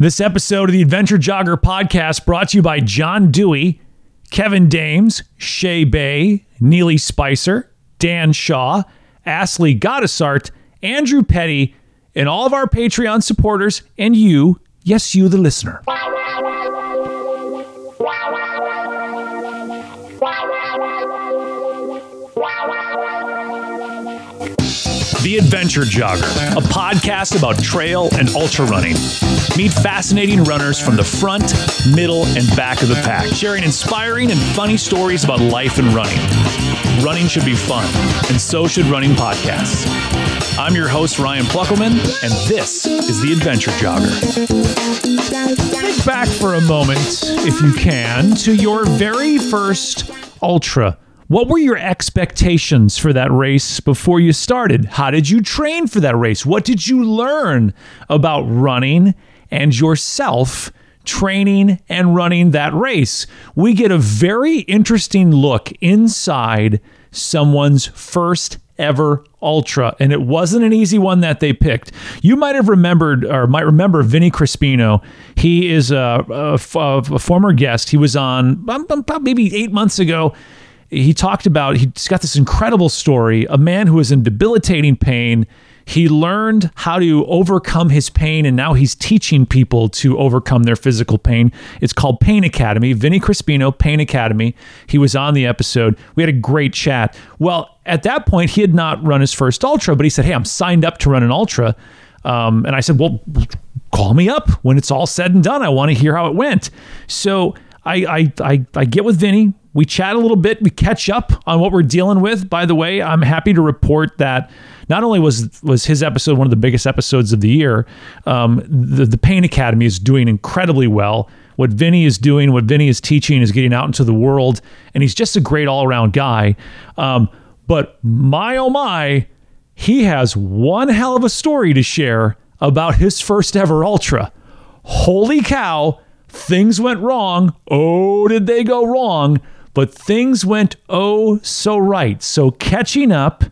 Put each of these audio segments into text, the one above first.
This episode of the Adventure Jogger podcast brought to you by John Dewey, Kevin Dames, Shay Bay, Neely Spicer, Dan Shaw, Ashley Goddessart, Andrew Petty, and all of our Patreon supporters, and you, yes, you, the listener. The Adventure Jogger, a podcast about trail and ultra running. Meet fascinating runners from the front, middle, and back of the pack, sharing inspiring and funny stories about life and running. Running should be fun, and so should running podcasts. I'm your host, Ryan Pluckelman, and this is The Adventure Jogger. Think back for a moment, if you can, to your very first ultra. What were your expectations for that race before you started? How did you train for that race? What did you learn about running and yourself training and running that race? We get a very interesting look inside someone's first ever ultra and it wasn't an easy one that they picked you might have remembered or might remember vinnie crispino he is a, a, a former guest he was on um, maybe eight months ago he talked about he's got this incredible story a man who is in debilitating pain. He learned how to overcome his pain and now he's teaching people to overcome their physical pain. It's called pain academy vinnie crispino pain academy. He was on the episode. We had a great chat. Well at that point he had not run his first ultra but he said hey i'm signed up to run an ultra. Um, and i said well call me up. When it's all said and done i want to hear how it went. So I, I, I, I get with Vinnie. We chat a little bit. We catch up on what we're dealing with. By the way, I'm happy to report that not only was was his episode one of the biggest episodes of the year, um, the the Pain Academy is doing incredibly well. What Vinnie is doing, what Vinnie is teaching, is getting out into the world, and he's just a great all around guy. Um, but my oh my, he has one hell of a story to share about his first ever ultra. Holy cow! Things went wrong. Oh, did they go wrong? But things went oh so right. So catching up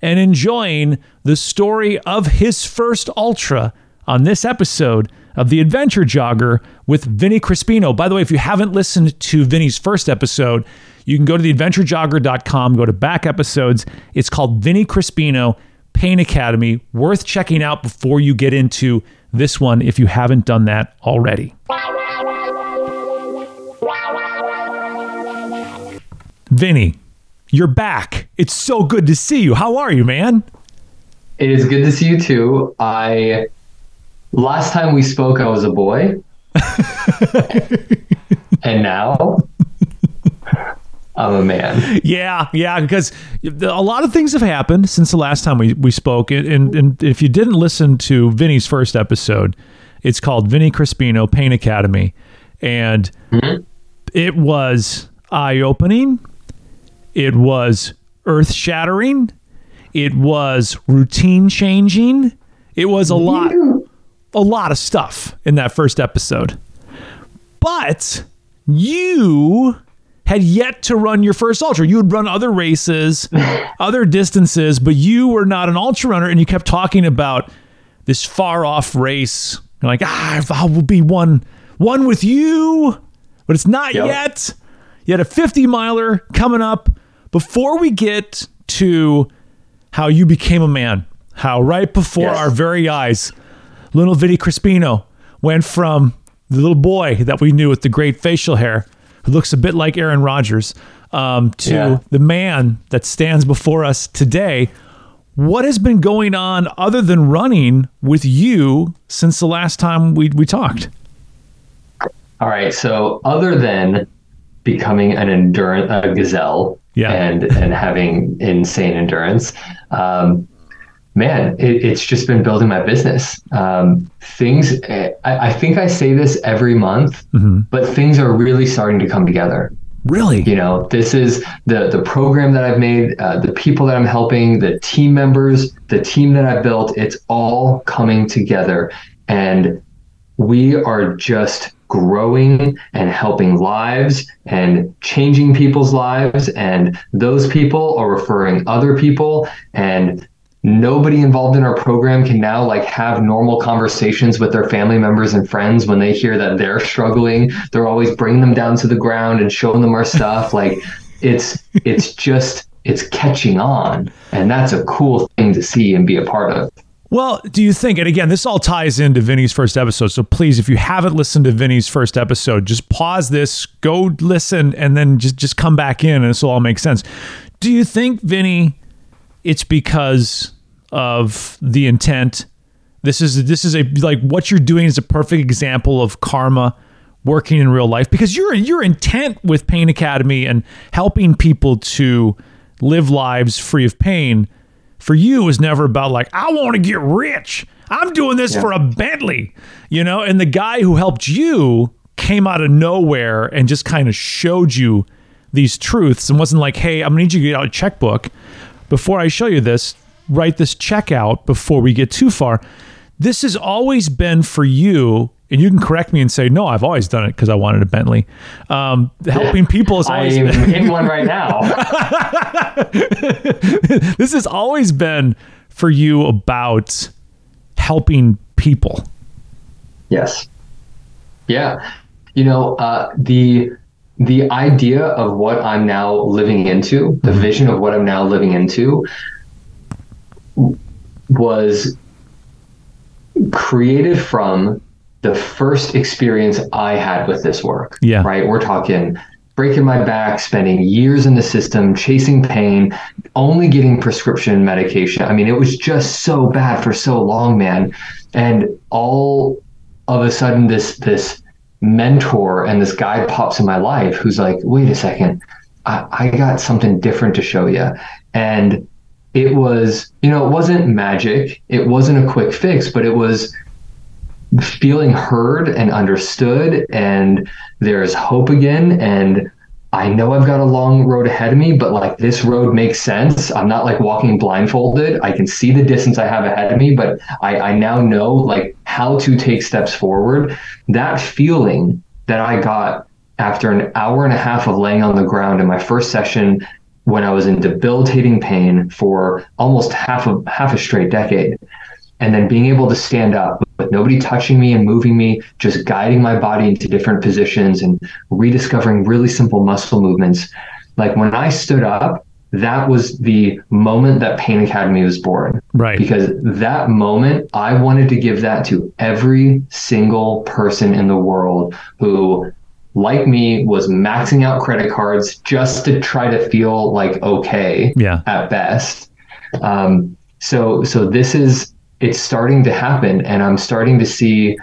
and enjoying the story of his first ultra on this episode of The Adventure Jogger with Vinnie Crispino. By the way, if you haven't listened to Vinnie's first episode, you can go to theadventurejogger.com, go to back episodes. It's called Vinnie Crispino Pain Academy. Worth checking out before you get into this one if you haven't done that already. Vinnie, you're back. It's so good to see you. How are you, man? It is good to see you too. I last time we spoke, I was a boy, and now I'm a man. Yeah, yeah, because a lot of things have happened since the last time we, we spoke. And, and if you didn't listen to Vinnie's first episode, it's called Vinnie Crispino Pain Academy. And mm-hmm. it was eye opening it was earth shattering. It was routine changing. It was a lot, a lot of stuff in that first episode. But you had yet to run your first ultra. You had run other races, other distances, but you were not an ultra runner, and you kept talking about this far off race. You're like, ah, I will be one, one with you, but it's not yep. yet. You had a 50 miler coming up. Before we get to how you became a man, how right before yes. our very eyes, little Vinnie Crispino went from the little boy that we knew with the great facial hair, who looks a bit like Aaron Rodgers, um, to Yeah. the man that stands before us today. What has been going on other than running with you since the last time we, we talked? All right. So other than becoming an endurance a gazelle Yeah. and and having insane endurance, um, man, it, it's just been building my business. Um, things. I, I think I say this every month, but things are really starting to come together. Really? You know, this is the the program that I've made, uh, the people that I'm helping, the team members, the team that I've built. It's all coming together, and we are just growing and helping lives and changing people's lives, and those people are referring other people and. Nobody involved in our program can now like have normal conversations with their family members and friends when they hear that they're struggling. They're always bringing them down to the ground and showing them our stuff. Like it's it's just it's catching on, and that's a cool thing to see and be a part of. Well, do you think, and again, this all ties into Vinnie's first episode. So please, if you haven't listened to Vinnie's first episode, just pause this, go listen, and then just, just come back in and this will all make sense. Do you think, Vinnie, it's because of the intent? This is this is a like what you're doing is a perfect example of karma working in real life because your your intent with Pain Academy and helping people to live lives free of pain for you was never about like I want to get rich. I'm doing this for a Bentley, you know. And the guy who helped you came out of nowhere and just kind of showed you these truths and wasn't like, "Hey, I'm gonna need you to get out a checkbook before I show you this. Write this check out before we get too far." This has always been for you. And you can correct me and say, no, I've always done it because I wanted a Bentley. Um, helping people is always I'm been, in one right now. this has always been for you about helping people. Yes. Yeah. You know, uh, the the idea of what I'm now living into, the vision of what I'm now living into was created from the first experience I had with this work. Yeah. Right. We're talking breaking my back, spending years in the system, chasing pain, only getting prescription medication. I mean, it was just so bad for so long, man. And all of a sudden this this mentor and this guy pops in my life who's like, wait a second, I, I got something different to show you. And it was, you know, it wasn't magic. It wasn't a quick fix, but it was feeling heard and understood and there's hope again and I know I've got a long road ahead of me, but like this road makes sense. I'm not like walking blindfolded. I can see the distance I have ahead of me, but I, I now know like how to take steps forward. That feeling that I got after an hour and a half of laying on the ground in my first session when I was in debilitating pain for almost half of half a straight decade. And then being able to stand up with nobody touching me and moving me, just guiding my body into different positions and rediscovering really simple muscle movements. Like when I stood up, that was the moment that Pain Academy was born. Right. Because that moment, I wanted to give that to every single person in the world who, like me, was maxing out credit cards just to try to feel like okay Yeah. at best. Um, so, so this is it's starting to happen, and I'm starting to see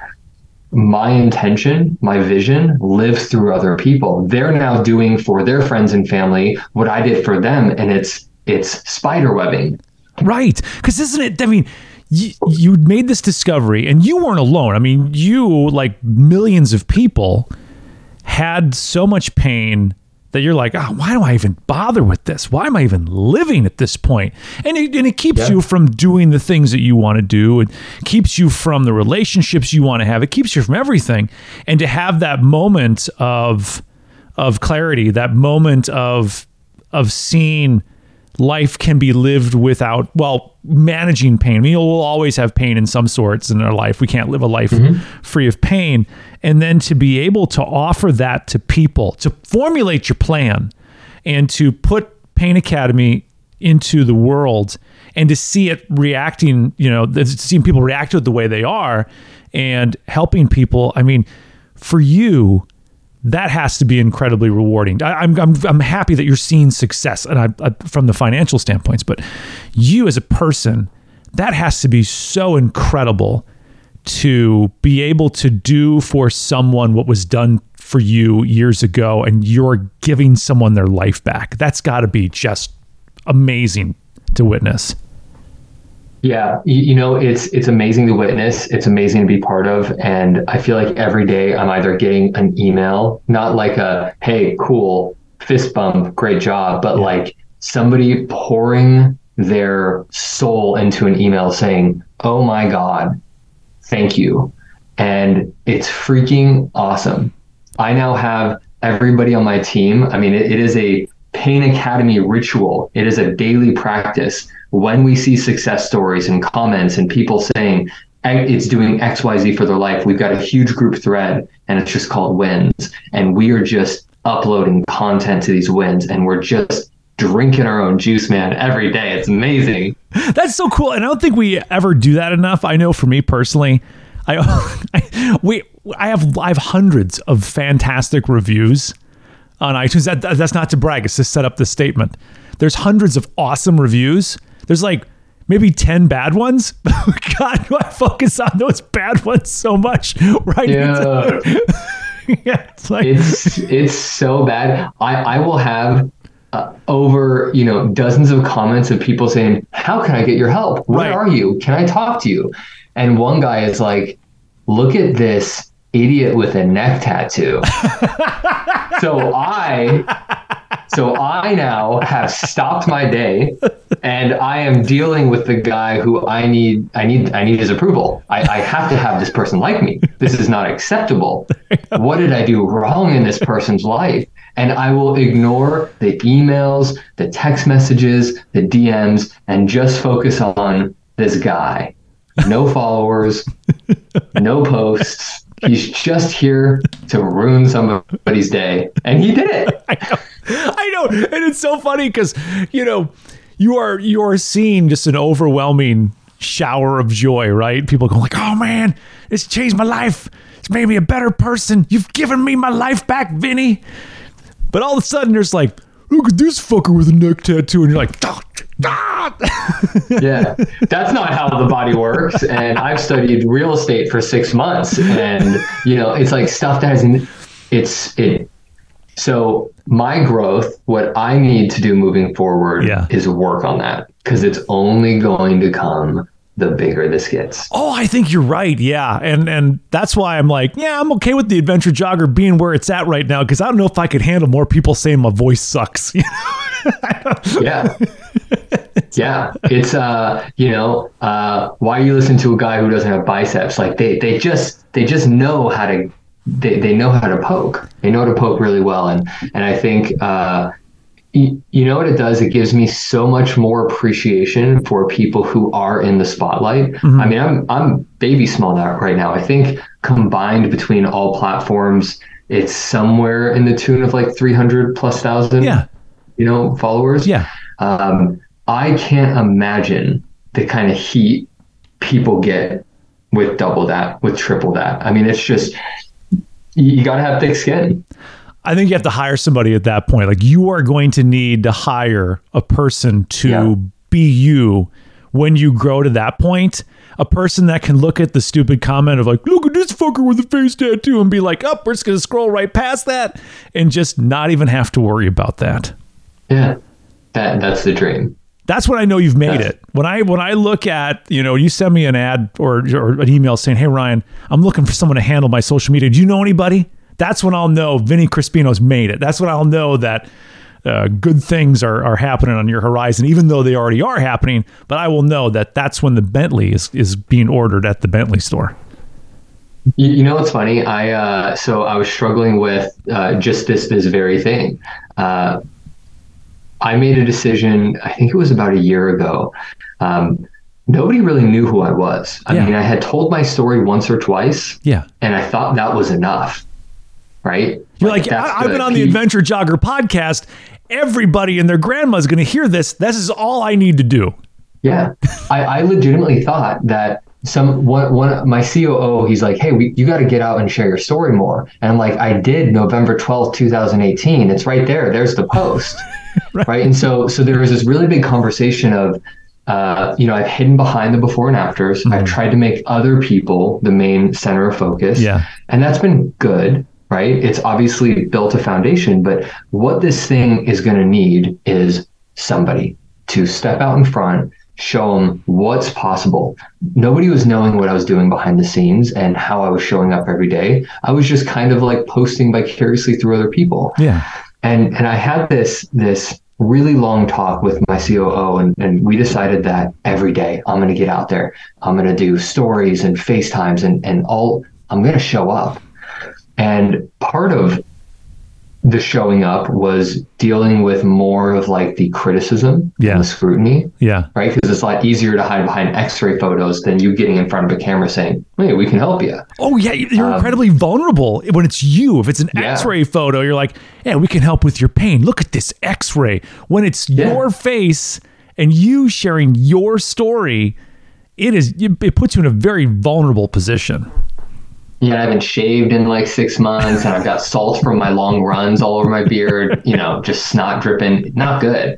my intention, my vision live through other people. They're now doing for their friends and family what I did for them, and it's it's spider webbing. Right. Because isn't it? I mean, you, you made this discovery and you weren't alone. I mean, you, like millions of people, had so much pain that you're like, oh, why do I even bother with this? Why am I even living at this point? And it, and it keeps Yeah. you from doing the things that you want to do. It keeps you from the relationships you want to have. It keeps you from everything. And to have that moment of of clarity, that moment of of seeing life can be lived without well managing pain. Mean, we'll always have pain in some sorts in our life. We can't live a life mm-hmm. free of pain. And then to be able to offer that to people, to formulate your plan, and to put Pain Academy into the world and to see it reacting, you know, seeing people react to it the way they are and helping people. I mean, for you, that has to be incredibly rewarding. I, I'm, I'm, I'm happy that you're seeing success and I, I, from the financial standpoints, but you as a person, that has to be so incredible to be able to do for someone what was done for you years ago and you're giving someone their life back. That's got to be just amazing to witness. Yeah, you, know, it's it's amazing to witness. It's amazing to be part of, and I feel like every day I'm either getting an email, not like a "Hey, cool, fist bump, great job," but yeah. like somebody pouring their soul into an email saying, "Oh my God, thank you," and it's freaking awesome. I now have everybody on my team. I mean, it, it is a Pain Academy ritual. It is a daily practice. When we see success stories and comments and people saying it's doing XYZ for their life, we've got a huge group thread and it's just called wins. And we are just uploading content to these wins and we're just drinking our own juice, man, every day. It's amazing. That's so cool. And I don't think we ever do that enough. I know for me personally, I, I we I have I have hundreds of fantastic reviews on iTunes. That, that's not to brag. It's to set up the statement. There's hundreds of awesome reviews. There's like maybe 10 bad ones. God, do I focus on those bad ones so much? Right. Yeah. yeah it's, like- it's, it's so bad. I, I will have uh, over you know dozens of comments of people saying how can i get your help where right. are you can i talk to you and one guy is like look at this idiot with a neck tattoo. so I so I now have stopped my day and I am dealing with the guy who I need I need I need his approval. I, I have to have this person like me. This is not acceptable. What did I do wrong in this person's life? And I will ignore the emails, the text messages, the DMs, and just focus on this guy. No followers, no posts, He's just here to ruin somebody's day, and he did it. I know, I know, and it's so funny because you know you are you are seeing just an overwhelming shower of joy, right? People go like, "Oh man, it's changed my life. It's made me a better person. You've given me my life back, Vinnie." But all of a sudden, there's like, "Look at this fucker with a neck tattoo," and you're like, yeah, that's not how the body works. And I've studied real estate for six months, and you know, it's like stuff that has it's it. So my growth, what I need to do moving forward, yeah. is work on that because it's only going to come the bigger this gets. Oh, I think you're right. Yeah. And and that's why I'm like, yeah, I'm okay with the adventure jogger being where it's at right now because I don't know if I could handle more people saying my voice sucks. yeah. yeah. It's uh, you know, uh why you listen to a guy who doesn't have biceps? Like they they just they just know how to they, they know how to poke. They know how to poke really well. And and I think uh you know what it does? It gives me so much more appreciation for people who are in the spotlight. Mm-hmm. I mean, I'm I'm baby small now right now. I think combined between all platforms, it's somewhere in the tune of like 300 plus thousand. Yeah. You know, followers. Yeah. Um, I can't imagine the kind of heat people get with double that, with triple that. I mean, it's just you got to have thick skin. I think you have to hire somebody at that point. Like you are going to need to hire a person to yeah. be you when you grow to that point. A person that can look at the stupid comment of like, look at this fucker with a face tattoo and be like, up, oh, we're just gonna scroll right past that and just not even have to worry about that. Yeah. That that's the dream. That's when I know you've made it. When I when I look at you know you send me an ad or, or an email saying, "Hey Ryan, I'm looking for someone to handle my social media. Do you know anybody?" That's when I'll know Vinnie Crispino's made it. That's when I'll know that uh, good things are, are happening on your horizon, even though they already are happening. But I will know that that's when the Bentley is, is being ordered at the Bentley store. You, you know what's funny? I uh, so I was struggling with uh, just this this very thing. I made a decision. I think it was about a year ago. Um, nobody really knew who I was. I yeah. mean, I had told my story once or twice. Yeah, and I thought that was enough. right? You're like, that's I, have been on the Adventure Jogger podcast. Everybody and their grandma's going to hear this. This is all I need to do. Yeah, I, I legitimately thought that some one one my COO he's like, hey, we, you got to get out and share your story more. And I'm like, I did November twelfth, 2018. It's right there. There's the post, right. And so so there was this really big conversation of. Uh, you know, I've hidden behind the before and afters. I've tried to make other people the main center of focus. Yeah. And that's been good, right? It's obviously built a foundation, but what this thing is going to need is somebody to step out in front, show them what's possible. Nobody was knowing what I was doing behind the scenes and how I was showing up every day. I was just kind of like posting vicariously through other people. Yeah. And and I had this this really long talk with my COO and, and we decided that every day I'm gonna get out there. I'm gonna do stories and FaceTimes and, and all I'm gonna show up. And part of the showing up was dealing with more of like the criticism Yeah. and the scrutiny, Yeah. right? Because it's a lot easier to hide behind x-ray photos than you getting in front of a camera saying, hey, we can help you. Oh yeah, you're incredibly vulnerable when it's you. If it's an Um, Yeah. X-ray photo, you're like, "Yeah, we can help with your pain. Look at this X-ray." When it's Yeah. your face and you sharing your story, it is it puts you in a very vulnerable position. You know, I haven't shaved in like six months and I've got salt from my long runs all over my beard, you know, just snot dripping. Not good.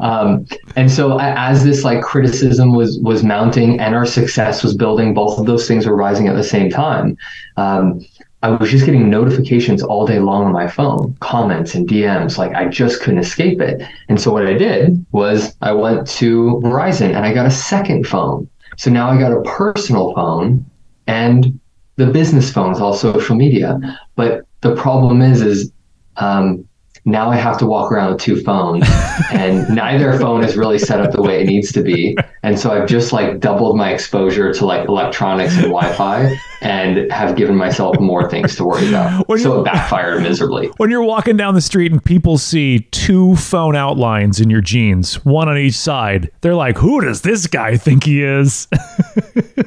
Um, and so a- as this like criticism was was mounting and our success was building, both of those things were rising at the same time. Um, I was just getting notifications all day long on my phone, comments and DMs. Like I just couldn't escape it. And so what I did was I went to Verizon and I got a second phone. So now I got a personal phone and the business phone with all social media. But the problem is, is um, now I have to walk around with two phones, and neither phone is really set up the way it needs to be. And so I've just like doubled my exposure to like electronics and Wi-Fi, and have given myself more things to worry about. When so it backfired miserably. When you're walking down the street and people see two phone outlines in your jeans, one on each side, they're like, "Who does this guy think he is?"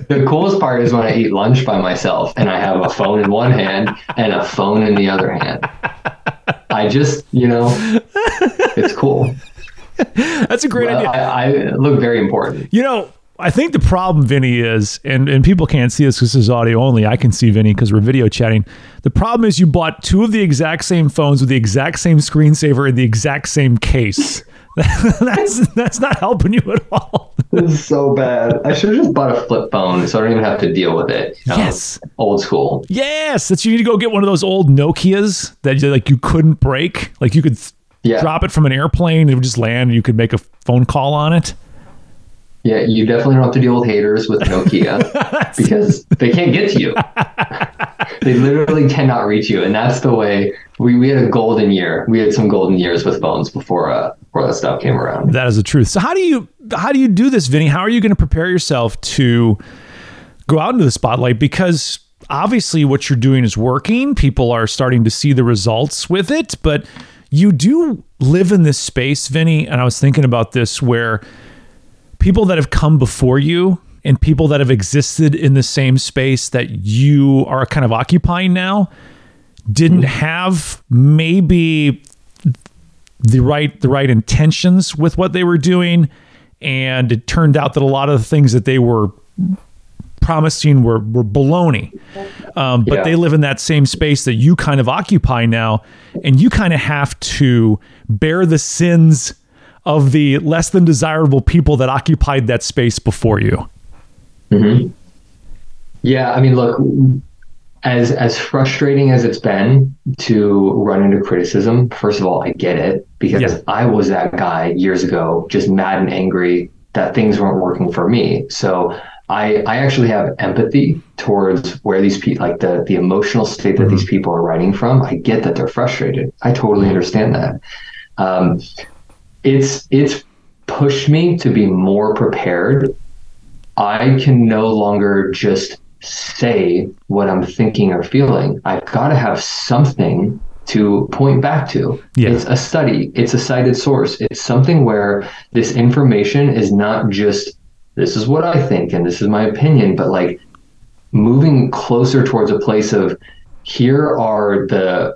The coolest part is when I eat lunch by myself and I have a phone in one hand and a phone in the other hand. I just, you know, it's cool. That's a great idea. I, I look very important. You know, I think the problem, Vinnie, is, and, and people can't see this because this is audio only. I can see Vinnie because we're video chatting. The problem is you bought two of the exact same phones with the exact same screensaver in the exact same case. that's that's not helping you at all. This is so bad. I should have just bought a flip phone so I don't even have to deal with it. you know? Yes. Old school. Yes, that's you need to go get one of those old Nokia's that you, like you couldn't break. Like you could Yeah. drop it from an airplane, it would just land, and you could make a phone call on it. Yeah, you definitely don't have to deal with haters with Nokia because they can't get to you. they literally cannot reach you. And that's the way we, we had a golden year. We had some golden years with phones before uh before that stuff came around. That is the truth. So how do you how do you do this, Vinnie? How are you going to prepare yourself to go out into the spotlight? Because obviously what you're doing is working. People are starting to see the results with it, but you do live in this space, Vinnie. And I was thinking about this where people that have come before you and people that have existed in the same space that you are kind of occupying now didn't have maybe the right the right intentions with what they were doing. And it turned out that a lot of the things that they were promising were were baloney. Um, but Yeah. they live in that same space that you kind of occupy now. And you kind of have to bear the sins of the less than desirable people that occupied that space before you Yeah, I mean, look, as as frustrating as it's been to run into criticism, first of all, I get it because Yeah. I was that guy years ago, just mad and angry that things weren't working for me. So I I actually have empathy towards where these people like the the emotional state that these people are writing from. I get that they're frustrated. I totally understand that. Um, it's it's pushed me to be more prepared I can no longer just say what I'm thinking or feeling. I've got to have something to point back to. Yeah. It's a study, it's a cited source. It's something where this information is not just this is what I think and this is my opinion, but like moving closer towards a place of here are the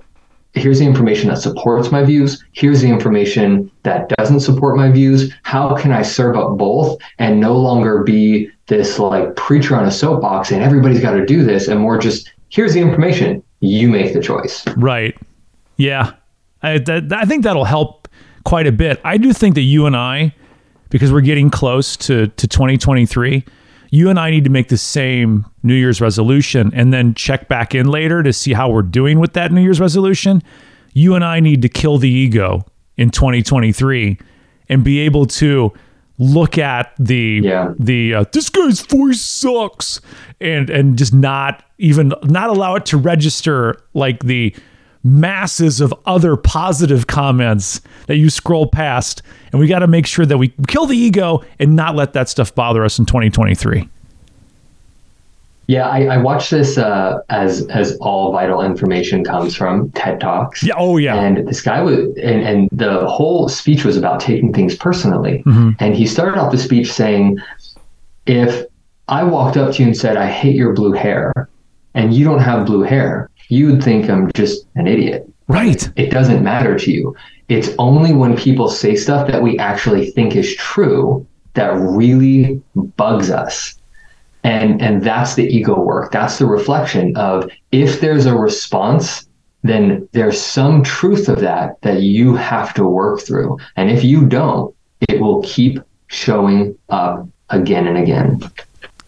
here's the information that supports my views. Here's the information that doesn't support my views. How can i serve up both and no longer be this like preacher on a soapbox and everybody's got to do this and more just here's the information. You make the choice. Right. Yeah. I, that, I think that'll help quite a bit. I do think that you and i because we're getting close to, to 2023 you and I need to make the same New Year's resolution and then check back in later to see how we're doing with that New Year's resolution. You and I need to kill the ego in 2023 and be able to look at the yeah. the uh, this guy's voice sucks and and just not even not allow it to register like the masses of other positive comments that you scroll past. And we got to make sure that we kill the ego and not let that stuff bother us in 2023. Yeah, I, I watch this uh, as as all vital information comes from TED Talks. Yeah, oh yeah. And this guy was, and, and the whole speech was about taking things personally. Mm-hmm. And he started off the speech saying, "If I walked up to you and said I hate your blue hair, and you don't have blue hair, you would think I'm just an idiot. Right. It doesn't matter to you. It's only when people say stuff that we actually think is true that really bugs us. And and that's the ego work. That's the reflection of if there's a response, then there's some truth of that that you have to work through. And if you don't, it will keep showing up again and again.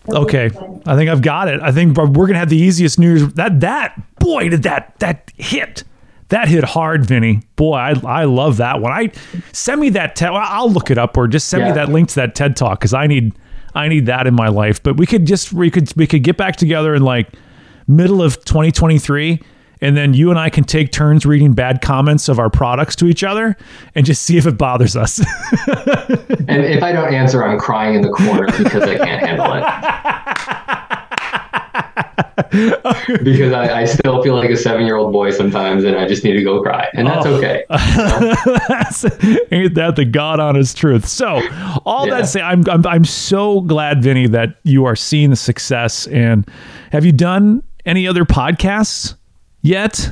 Okay, I think I've got it. I think we're gonna have the easiest news. That that boy did that that hit. That hit hard, Vinnie. Boy, I, I love that one. I send me that TED. I'll look it up or just send yeah. me that link to that TED talk because I need I need that in my life. But we could just we could we could get back together in like middle of 2023 and then you and I can take turns reading bad comments of our products to each other and just see if it bothers us. and if I don't answer, I'm crying in the corner because I can't handle it. because I, I, still feel like a seven year old boy sometimes and I just need to go cry. And that's oh. okay. that's, ain't that the God honest truth? So, all yeah. that say, I'm, I'm, I'm so glad, Vinnie, that you are seeing the success. And have you done any other podcasts? Yet?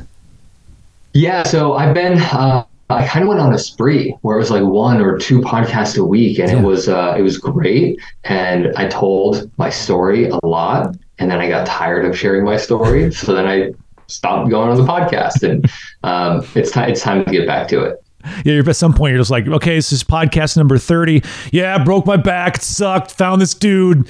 Yeah, so I've been. Uh, I kind of went on a spree where it was like one or two podcasts a week, and yeah. it was uh, it was great. And I told my story a lot, and then I got tired of sharing my story, so then I stopped going on the podcast, and um, it's time it's time to get back to it. Yeah, at some point you're just like, okay, this is podcast number thirty. Yeah, broke my back, sucked. Found this dude,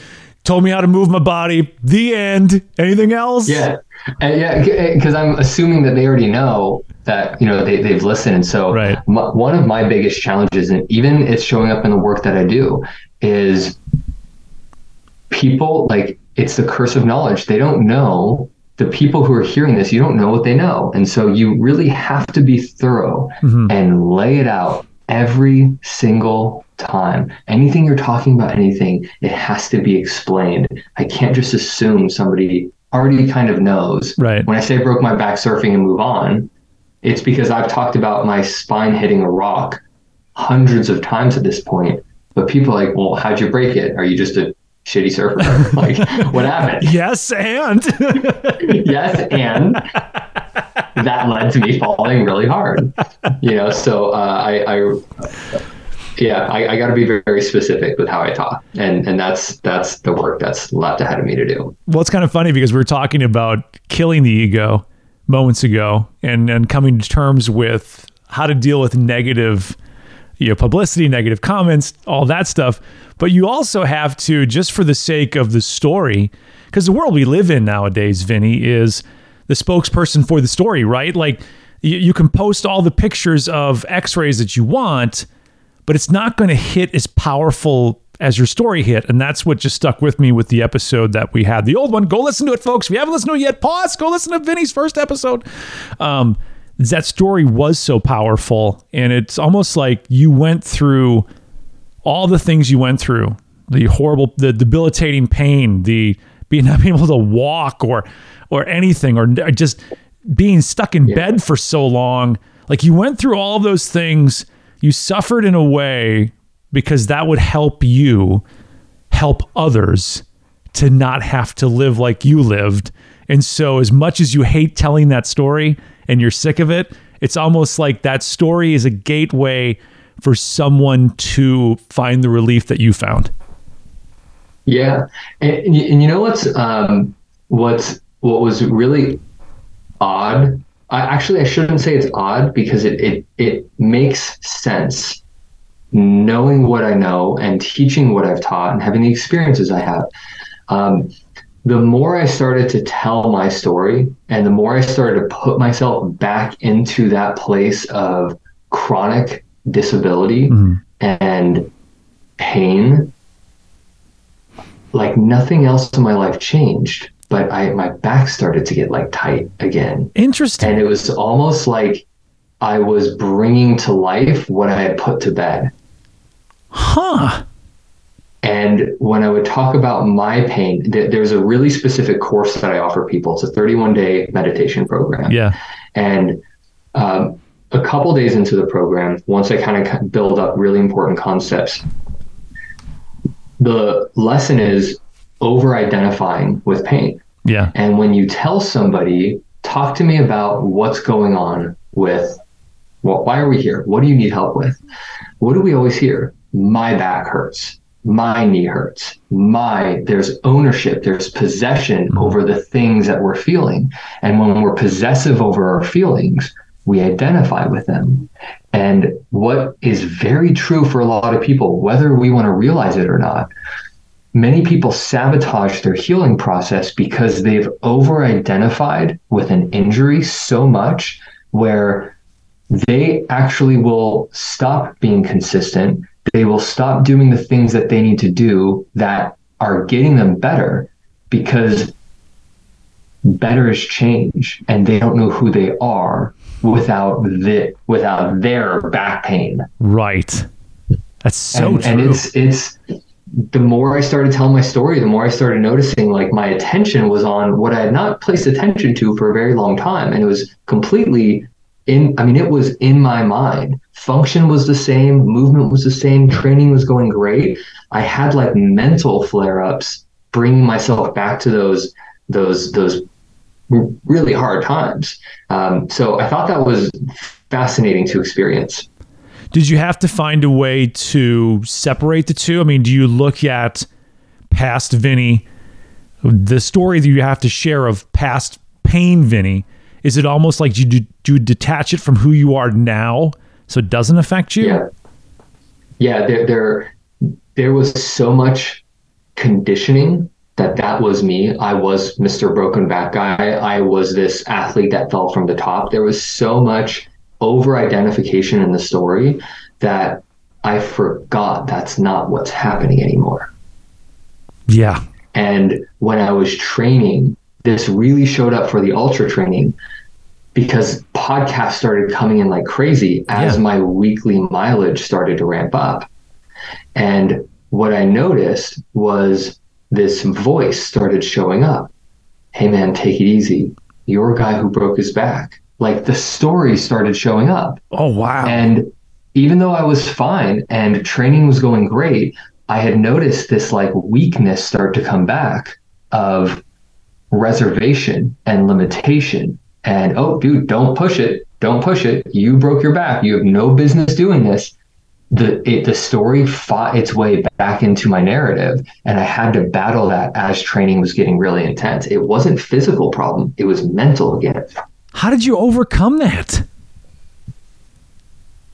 told me how to move my body. The end. Anything else? Yeah. And yeah, because I'm assuming that they already know that you know they they've listened. And so right. m- one of my biggest challenges, and even it's showing up in the work that I do, is people like it's the curse of knowledge. They don't know the people who are hearing this. You don't know what they know, and so you really have to be thorough mm-hmm. and lay it out every single time. Anything you're talking about, anything, it has to be explained. I can't just assume somebody already kind of knows. Right. When I say broke my back surfing and move on, it's because I've talked about my spine hitting a rock hundreds of times at this point. But people are like, well, how'd you break it? Are you just a shitty surfer? like, what happened? Yes, and yes, and that led to me falling really hard. You know, so uh, I, I yeah, I, I got to be very specific with how I talk, and and that's that's the work that's left ahead of me to do. Well, it's kind of funny because we were talking about killing the ego moments ago, and and coming to terms with how to deal with negative, you know, publicity, negative comments, all that stuff. But you also have to, just for the sake of the story, because the world we live in nowadays, Vinnie, is the spokesperson for the story, right? Like you, you can post all the pictures of X-rays that you want but it's not going to hit as powerful as your story hit. And that's what just stuck with me with the episode that we had. The old one, go listen to it, folks. If you haven't listened to it yet, pause, go listen to Vinnie's first episode. Um, that story was so powerful. And it's almost like you went through all the things you went through the horrible, the debilitating pain, the being not being able to walk or, or anything, or just being stuck in yeah. bed for so long. Like you went through all of those things you suffered in a way because that would help you help others to not have to live like you lived And so, as much as you hate telling that story and you're sick of it, it's almost like that story is a gateway for someone to find the relief that you found. Yeah, and, and you know what's um, what's what was really odd. I, actually, I shouldn't say it's odd because it it it makes sense. Knowing what I know and teaching what I've taught and having the experiences I have, um, the more I started to tell my story and the more I started to put myself back into that place of chronic disability mm-hmm. and pain, like nothing else in my life changed. But I my back started to get like tight again. Interesting. And it was almost like I was bringing to life what I had put to bed. Huh. And when I would talk about my pain, th- there's a really specific course that I offer people. It's a 31 day meditation program. Yeah. And um, a couple days into the program, once I kind of build up really important concepts, the lesson is over identifying with pain. Yeah. And when you tell somebody, talk to me about what's going on with well, why are we here? What do you need help with? What do we always hear? My back hurts. My knee hurts. My, there's ownership, there's possession mm-hmm. over the things that we're feeling. And when we're possessive over our feelings, we identify with them. And what is very true for a lot of people, whether we want to realize it or not, many people sabotage their healing process because they've over identified with an injury so much where they actually will stop being consistent. They will stop doing the things that they need to do that are getting them better because better is change and they don't know who they are without the without their back pain. Right. That's so and, true. And it's it's the more I started telling my story, the more I started noticing like my attention was on what I had not placed attention to for a very long time. And it was completely in I mean, it was in my mind. Function was the same, movement was the same, training was going great. I had like mental flare-ups, bringing myself back to those those those really hard times. Um, so I thought that was fascinating to experience. Did you have to find a way to separate the two? I mean, do you look at past Vinnie, the story that you have to share of past pain Vinnie? Is it almost like you do, do you detach it from who you are now so it doesn't affect you? Yeah. Yeah, there, there, there was so much conditioning that that was me. I was Mr. Broken Back guy. I was this athlete that fell from the top. There was so much over identification in the story that I forgot that's not what's happening anymore. Yeah. And when I was training, this really showed up for the ultra training because podcasts started coming in like crazy as yeah. my weekly mileage started to ramp up. And what I noticed was this voice started showing up. Hey man, take it easy. You're a guy who broke his back. Like the story started showing up. Oh wow. And even though I was fine and training was going great, I had noticed this like weakness start to come back of reservation and limitation. And oh, dude, don't push it. Don't push it. You broke your back. You have no business doing this the it, the story fought its way back into my narrative and i had to battle that as training was getting really intense it wasn't physical problem it was mental again how did you overcome that?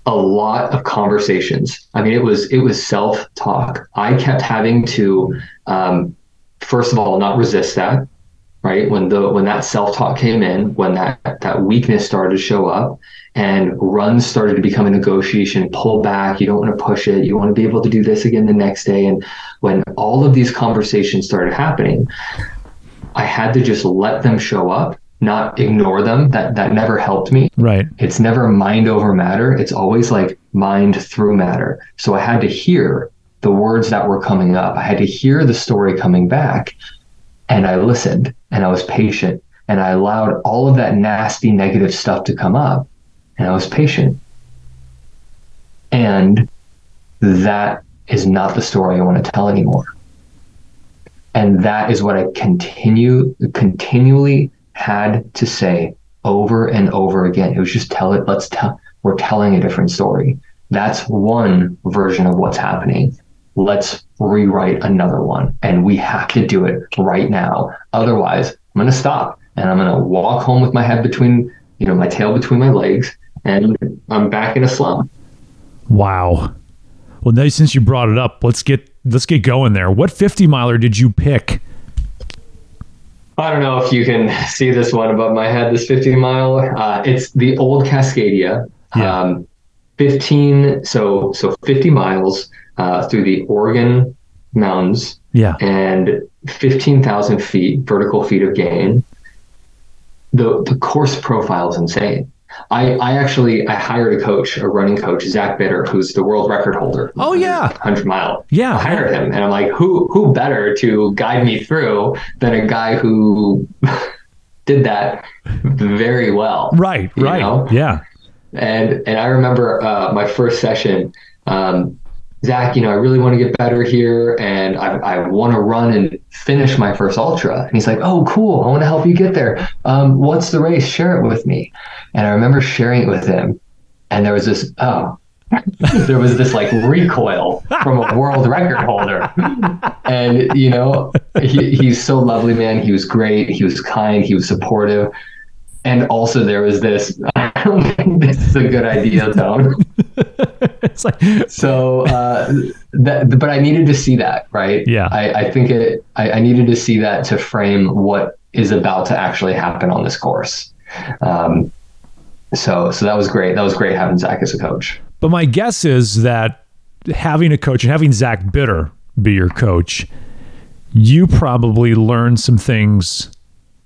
A lot of conversations. I mean it was it was self-talk. I kept having to um, first of all not resist that right? When the when that self-talk came in when that that weakness started to show up and runs started to become a negotiation pull back you don't want to push it you want to be able to do this again the next day. And when all of these conversations started happening i had to just let them show up not ignore them that that never helped me. Right. It's never mind over matter. It's always like mind through matter. So i had to hear the words that were coming up. I had to hear the story coming back and i listened and i was patient and i allowed all of that nasty negative stuff to come up and I was patient. And that is not the story I want to tell anymore. And that is what I continue continually had to say over and over again. It was just tell it, let's tell we're telling a different story. That's one version of what's happening. Let's rewrite another one. And we have to do it right now. Otherwise, I'm going to stop and I'm going to walk home with my head between, you know, my tail between my legs and I'm back in a slump. Wow. Well, now since you brought it up, let's get let's get going there. What 50 miler did you pick? I don't know if you can see this one above my head. This 50 mile. Uh, it's the old Cascadia. Yeah. Um, 15. So so 50 miles uh, through the Oregon mountains. Yeah. And 15,000 feet vertical feet of gain. The the course profile is insane. I, I actually I hired a coach, a running coach, Zach Bitter, who's the world record holder. Oh yeah, hundred mile. Yeah, I hired him, and I'm like, who who better to guide me through than a guy who did that very well. Right, right, know? yeah. And and I remember uh, my first session. Um, Zach, you know, I really want to get better here and I, I want to run and finish my first ultra. And he's like, oh, cool. I want to help you get there. Um, what's the race? Share it with me. And I remember sharing it with him. And there was this, oh, there was this like recoil from a world record holder. And, you know, he, he's so lovely, man. He was great. He was kind. He was supportive. And also there was this, I don't think this is a good idea, Tone. it's like, so, uh, that, but I needed to see that, right? Yeah. I, I think it, I, I needed to see that to frame what is about to actually happen on this course. Um, so, so that was great. That was great having Zach as a coach. But my guess is that having a coach and having Zach Bitter be your coach, you probably learned some things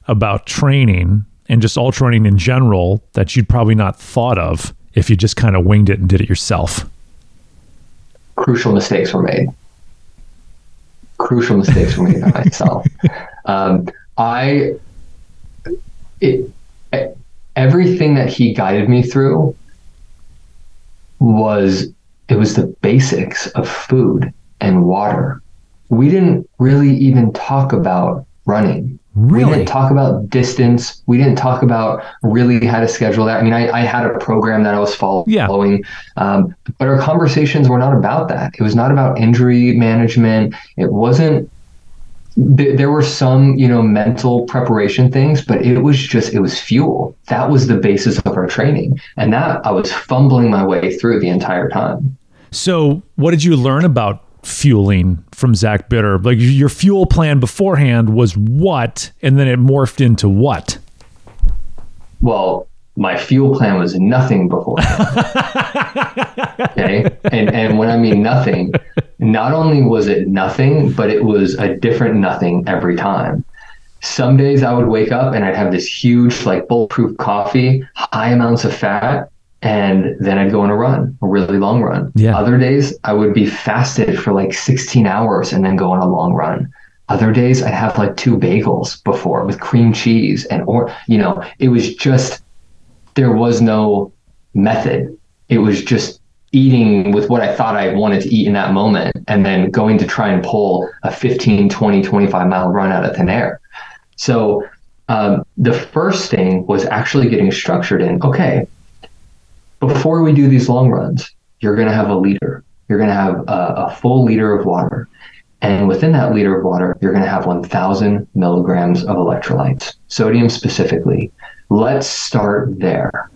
about training and just ultra running in general that you'd probably not thought of if you just kind of winged it and did it yourself? Crucial mistakes were made. Crucial mistakes were made by myself. Um, I, it, everything that he guided me through was it was the basics of food and water. We didn't really even talk about running. Really? We didn't talk about distance. We didn't talk about really how to schedule that. I mean, I, I had a program that I was following, yeah. um, but our conversations were not about that. It was not about injury management. It wasn't. Th- there were some, you know, mental preparation things, but it was just it was fuel. That was the basis of our training, and that I was fumbling my way through the entire time. So, what did you learn about fueling from Zach Bitter? Like your fuel plan beforehand was what, and then it morphed into what? Well, my fuel plan was nothing before. okay, and and when I mean nothing, not only was it nothing, but it was a different nothing every time. Some days I would wake up and I'd have this huge, like bulletproof coffee, high amounts of fat, and then I'd go on a run, a really long run. Yeah. Other days I would be fasted for like 16 hours and then go on a long run. Other days I'd have like two bagels before with cream cheese and or you know, it was just there was no method. It was just eating with what I thought I wanted to eat in that moment and then going to try and pull a 15, 20, 25 mile run out of thin air. So um, the first thing was actually getting structured in, okay, before we do these long runs, you're going to have a liter. You're going to have a, a, full liter of water. And within that liter of water, you're going to have 1,000 milligrams of electrolytes, sodium specifically. Let's start there.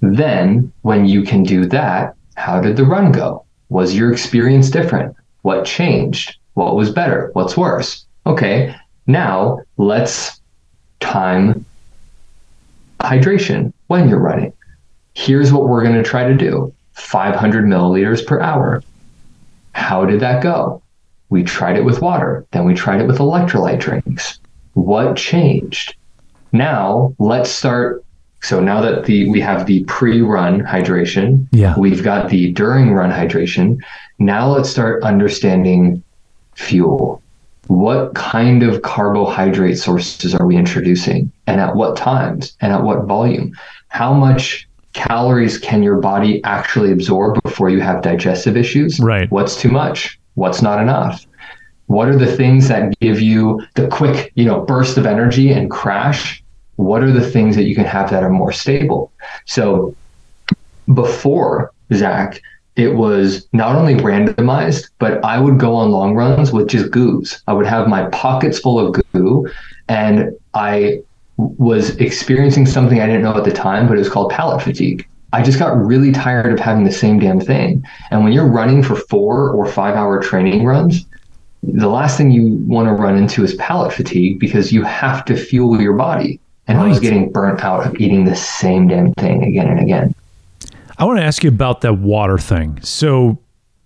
Then, when you can do that, how did the run go? Was your experience different? What changed? What was better? What's worse? Okay, now let's time hydration when you're running here's what we're going to try to do 500 milliliters per hour. How did that go? We tried it with water, then we tried it with electrolyte drinks. What changed? Now let's start. So now that the we have the pre-run hydration, yeah. we've got the during run hydration. Now let's start understanding fuel. What kind of carbohydrate sources are we introducing, and at what times, and at what volume? How much calories can your body actually absorb before you have digestive issues? Right. What's too much? What's not enough? What are the things that give you the quick, you know, burst of energy and crash? What are the things that you can have that are more stable? So before Zach, it was not only randomized, but I would go on long runs with just goos. I would have my pockets full of goo, and I was experiencing something I didn't know at the time, but it was called palate fatigue. I just got really tired of having the same damn thing. And when you're running for four or five hour training runs, the last thing you want to run into is palate fatigue because you have to fuel your body. And right. I was getting burnt out of eating the same damn thing again and again. I want to ask you about that water thing. So,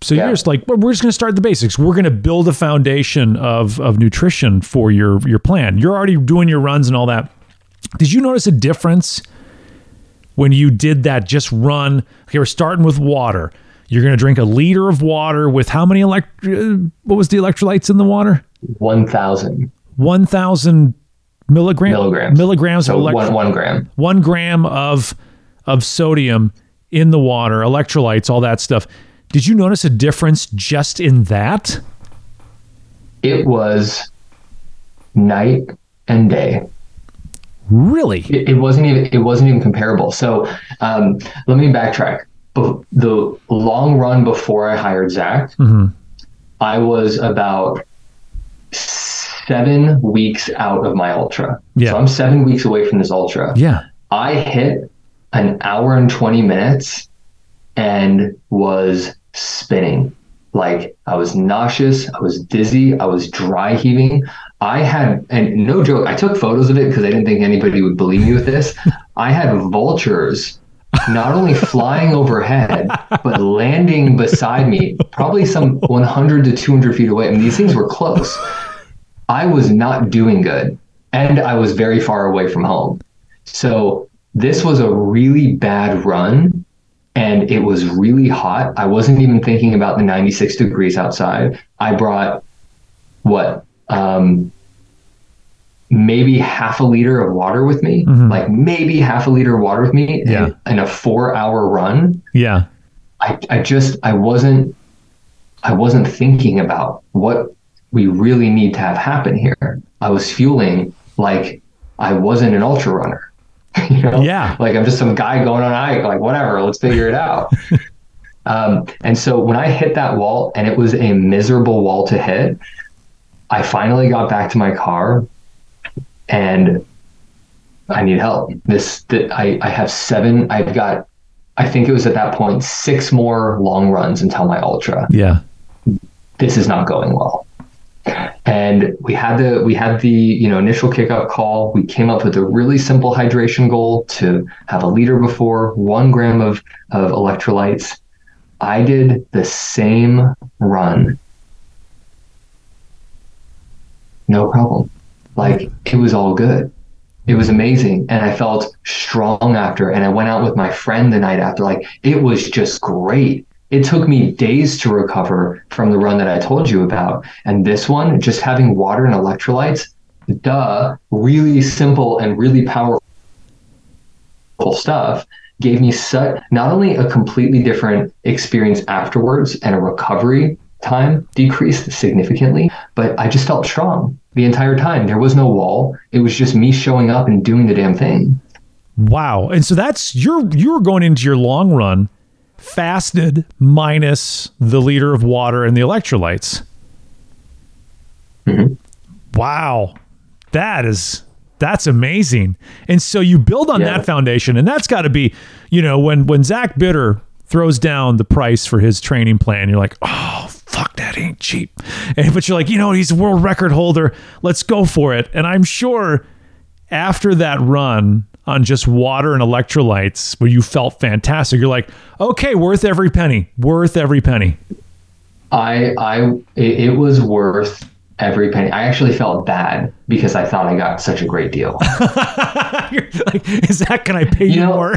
so yeah. you're just like, well, we're just going to start the basics. We're going to build a foundation of of nutrition for your your plan. You're already doing your runs and all that. Did you notice a difference when you did that? Just run. Okay, we're starting with water. You're going to drink a liter of water with how many elect? Uh, what was the electrolytes in the water? One thousand. One thousand milligram milligrams milligrams so of elect- one, one gram. One gram of of sodium in the water, electrolytes, all that stuff. Did you notice a difference just in that? It was night and day. Really? It, it wasn't even it wasn't even comparable. So um, let me backtrack. The long run before I hired Zach, mm-hmm. I was about seven weeks out of my ultra. Yeah. So I'm seven weeks away from this ultra. Yeah. I hit an hour and 20 minutes and was spinning. Like I was nauseous, I was dizzy, I was dry heaving. I had, and no joke, I took photos of it because I didn't think anybody would believe me with this. I had vultures not only flying overhead, but landing beside me, probably some 100 to 200 feet away. I mean, these things were close. I was not doing good, and I was very far away from home. So this was a really bad run and it was really hot. I wasn't even thinking about the 96 degrees outside. I brought what? Um, maybe half a liter of water with me, mm-hmm. like maybe half a liter of water with me yeah. in, in a four hour run. Yeah. I, I just, I wasn't, I wasn't thinking about what we really need to have happen here. I was fueling like I wasn't an ultra runner. you know? Yeah. Like I'm just some guy going on a hike, like whatever, let's figure it out. um, and so when I hit that wall and it was a miserable wall to hit, I finally got back to my car and I need help. This, that I, I have seven, I've got, I think it was at that point, six more long runs until my ultra. Yeah. This is not going well and we had the we had the you know initial kickoff call we came up with a really simple hydration goal to have a liter before one gram of of electrolytes i did the same run no problem. Like it was all good. It was amazing. And i felt strong after. And i went out with my friend the night after. Like it was just great. It took me days to recover from the run that I told you about. And this one, just having water and electrolytes, duh, really simple and really powerful stuff gave me such not only a completely different experience afterwards and a recovery time decreased significantly, but I just felt strong the entire time. There was no wall. It was just me showing up and doing the damn thing. Wow. And so that's you're you're going into your long run fasted minus the liter of water and the electrolytes. Mm-hmm. Wow. That is that's amazing. And so you build on yeah. that foundation, and that's got to be, you know, when when Zach Bitter throws down the price for his training plan, you're like, oh fuck, that ain't cheap. And but you're like, you know, he's a world record holder. Let's go for it. And I'm sure after that run, on just water and electrolytes where you felt fantastic. You're like, okay, worth every penny, worth every penny. I, I, it, was worth every penny. I actually felt bad because I thought I got such a great deal. like, is that can I pay you, you know, more?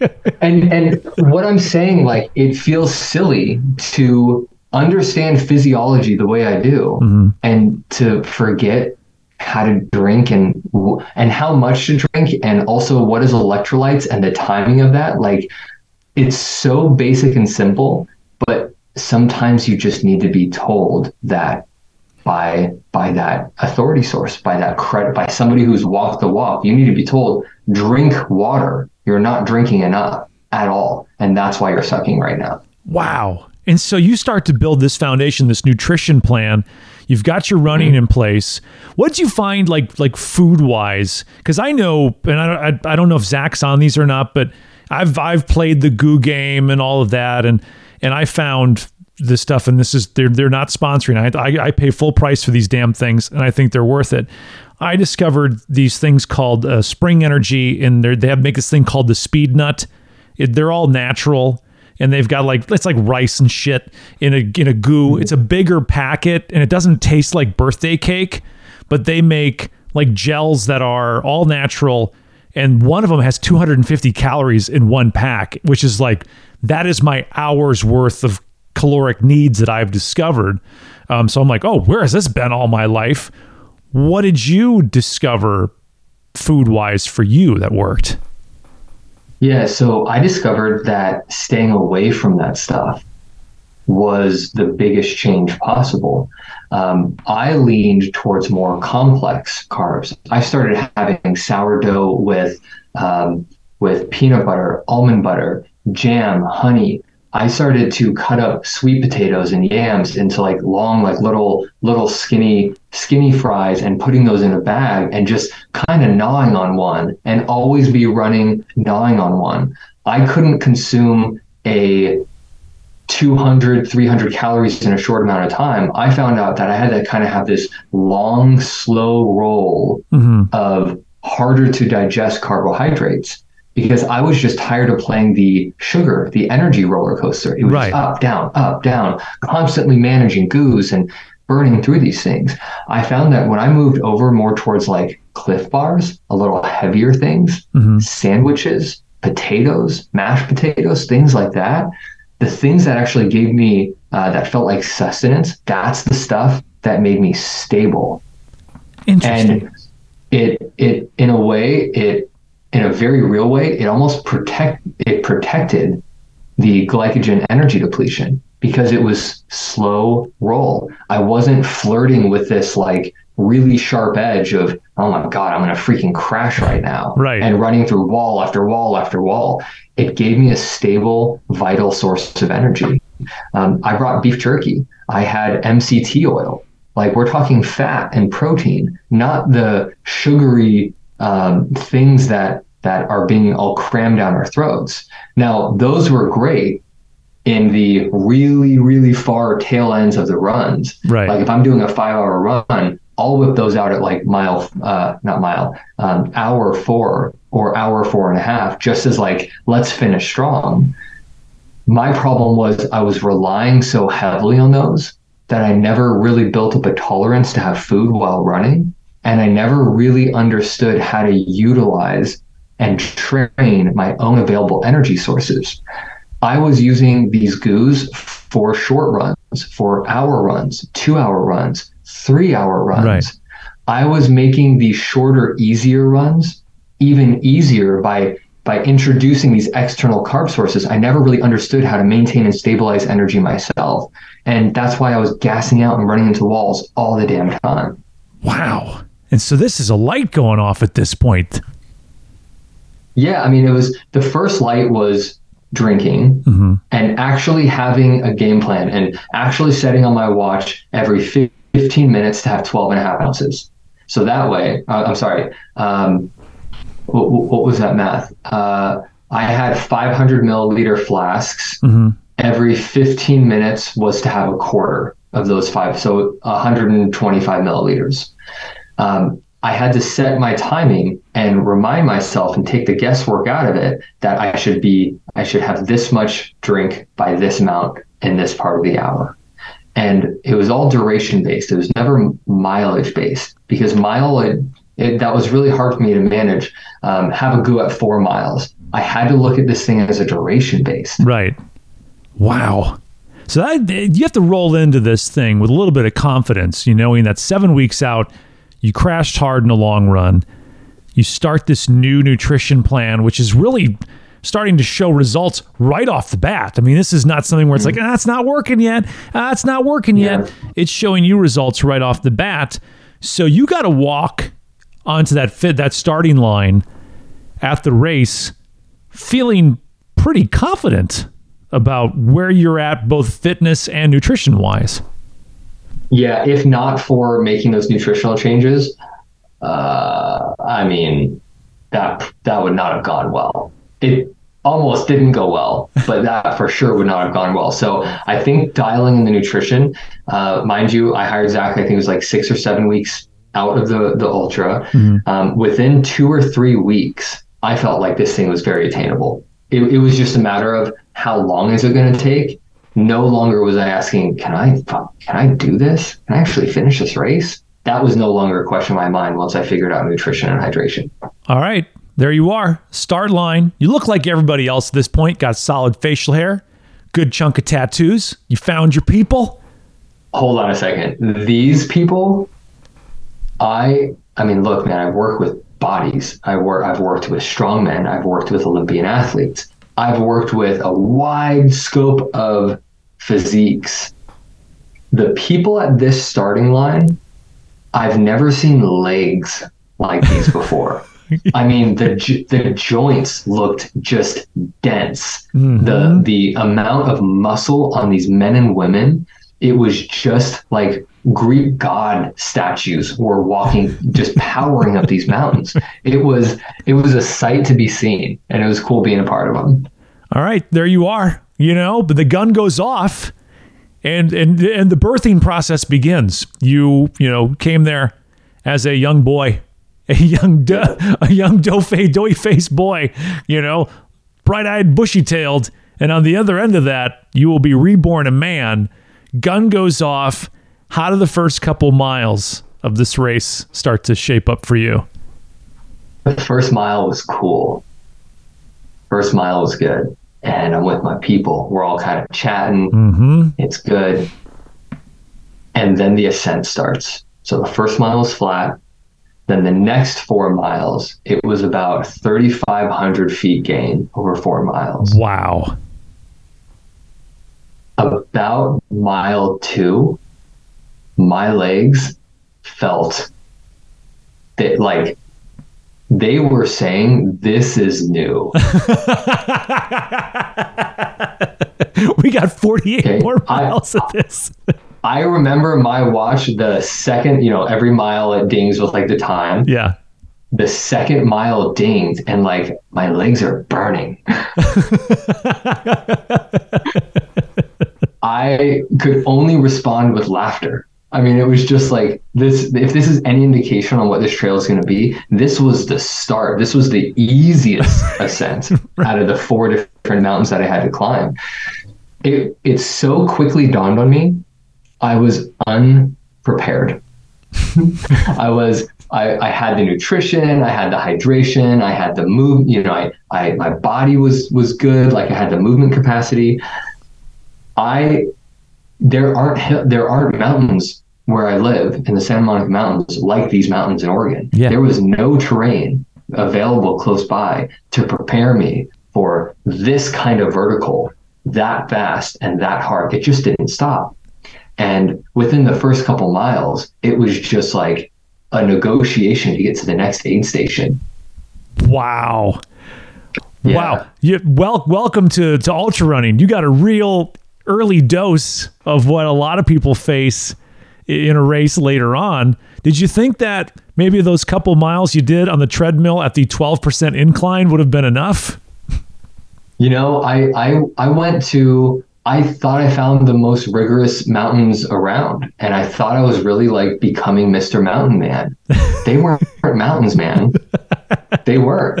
and and what I'm saying, like, it feels silly to understand physiology the way I do mm-hmm. and to forget how to drink and and how much to drink and also what is electrolytes and the timing of that like it's so basic and simple but sometimes you just need to be told that by by that authority source, by that credit, by somebody who's walked the walk. You need to be told, drink water. You're not drinking enough at all. And that's why you're sucking right now. Wow. And so you start to build this foundation, this nutrition plan. You've got your running in place. What do you find like like food wise? Because I know, and I, I I don't know if Zach's on these or not, but I've I've played the goo game and all of that, and and I found this stuff, and this is they're they're not sponsoring. I, I I pay full price for these damn things, and I think they're worth it. I discovered these things called uh, Spring Energy, and they they have make this thing called the Speednut. It, they're all natural and they've got like it's like rice and shit in a in a goo. It's a bigger packet and it doesn't taste like birthday cake, but they make like gels that are all natural and one of them has 250 calories in one pack, which is like that is my hour's worth of caloric needs that I've discovered. Um, so I'm like, oh, where has this been all my life? What did you discover food wise for you that worked? Yeah, so I discovered that staying away from that stuff was the biggest change possible. Um, I leaned towards more complex carbs. I started having sourdough with um, with peanut butter, almond butter, jam, honey, I started to cut up sweet potatoes and yams into like long, like little, little skinny, skinny fries and putting those in a bag and just kind of gnawing on one and always be running, gnawing on one. I couldn't consume a 200, 300 calories in a short amount of time. I found out that I had to kind of have this long, slow roll mm-hmm. of harder to digest carbohydrates because I was just tired of playing the sugar, the energy roller coaster. It was right. up, down, up, down, constantly managing goos and burning through these things. I found that when I moved over more towards like Clif Bars, a little heavier things, mm-hmm. sandwiches, potatoes, mashed potatoes, things like that, the things that actually gave me uh, that felt like sustenance, that's the stuff that made me stable. Interesting. And it it in a way it in a very real way, it almost protect it protected the glycogen energy depletion because it was slow roll. I wasn't flirting with this like really sharp edge of oh my god, I'm gonna freaking crash right now, right? And running through wall after wall after wall. It gave me a stable, vital source of energy. Um, I brought beef jerky. I had MCT oil. Like we're talking fat and protein, not the sugary um, things that that are being all crammed down our throats. Now, those were great in the really, really far tail ends of the runs. Right. Like if I'm doing a five hour run, I'll whip those out at like mile, uh, not mile, um, hour four or hour four and a half, just as like, let's finish strong. My problem was I was relying so heavily on those that I never really built up a tolerance to have food while running and I never really understood how to utilize and train my own available energy sources. I was using these goos for short runs, for hour runs, two hour runs, three hour runs. Right. I was making these shorter, easier runs even easier by by introducing these external carb sources. I never really understood how to maintain and stabilize energy myself. And that's why I was gassing out and running into walls all the damn time. Wow. And so this is a light going off at this point. Yeah, I mean, it was the first light was drinking mm-hmm. and actually having a game plan and actually setting on my watch every 15 minutes to have 12 and a half ounces. So that way, uh, I'm sorry, um, what, what, was that math? Uh, I had 500 milliliter flasks. Mm-hmm. Every 15 minutes was to have a quarter of those five, so 125 milliliters. Um, I had to set my timing and remind myself and take the guesswork out of it that I should be, I should have this much drink by this amount in this part of the hour. And it was all duration based. It was never mileage based because mile, it, it, that was really hard for me to manage. Um, have a go at four miles. I had to look at this thing as a duration based. Right. Wow. So that, you have to roll into this thing with a little bit of confidence, you knowing that seven weeks out, you crashed hard in the long run. You start this new nutrition plan, which is really starting to show results right off the bat. I mean, this is not something where it's like, ah, it's not working yet. Ah, it's not working Yeah. yet. It's showing you results right off the bat. So you got to walk onto that fit that starting line at the race feeling pretty confident about where you're at both fitness and nutrition wise. Yeah, if not for making those nutritional changes, uh, I mean, that that would not have gone well. It almost didn't go well, but that for sure would not have gone well. So I think dialing in the nutrition, uh, mind you, I hired Zach. I think it was like six or seven weeks out of the the ultra. Um, within two or three weeks, I felt like this thing was very attainable. It, it was just a matter of how long is it going to take. No longer was I asking, can I can I do this? Can I actually finish this race? That was no longer a question in my mind once I figured out nutrition and hydration. All right, there you are. Start line. You look like everybody else at this point. Got solid facial hair, good chunk of tattoos. You found your people. hold on a second. These people, I I mean, look, man, I've worked with bodies. I work I've worked with strongmen. I've worked with Olympian athletes. I've worked with a wide scope of physiques. The people at this starting line, I've never seen legs like these before. I mean, the the joints looked just dense. Mm-hmm. The the amount of muscle on these men and women, it was just like Greek god statues were walking, just powering up these mountains. It was it was a sight to be seen, and it was cool being a part of them. All right, there you are. You know, but the gun goes off, and and and the birthing process begins. You you know came there as a young boy, a young do- a young doughy faced boy. You know, bright eyed, bushy tailed, and on the other end of that, you will be reborn a man. Gun goes off. How do the first couple miles of this race start to shape up for you? The first mile was cool. First mile was good. And I'm with my people. We're all kind of chatting. Mm-hmm. It's good. And then the ascent starts. So the first mile is flat. Then the next four miles, it was about 3,500 feet gain over four miles. Wow. About mile two, my legs felt that like they were saying, This is new. we got 48 Okay, more I- miles of this. I remember my watch, the second, you know, every mile it dings with like the time. yeah. The second mile dinged and like my legs are burning. I could only respond with laughter. I mean, it was just like this. If this is any indication on what this trail is going to be, this was the start. This was the easiest ascent out of the four different mountains that I had to climb. It it so quickly dawned on me, I was unprepared. I was I, I had the nutrition, I had the hydration, I had the move. You know, I, I my body was was good. Like I had the movement capacity. I there aren't there aren't mountains where I live in the Santa Monica Mountains like these mountains in Oregon. Yeah. There was no terrain available close by to prepare me for this kind of vertical that fast and that hard. It just didn't stop. And within the first couple miles, it was just like a negotiation to get to the next aid station. Wow. Yeah. Wow. You, well, welcome to, to ultra running. You got a real early dose of what a lot of people face in a race later on. Did you think that maybe those couple miles you did on the treadmill at the 12% incline would have been enough? You know, I I I went to I thought I found the most rigorous mountains around and I thought I was really like becoming Mr. Mountain Man. They weren't mountains, man. They were.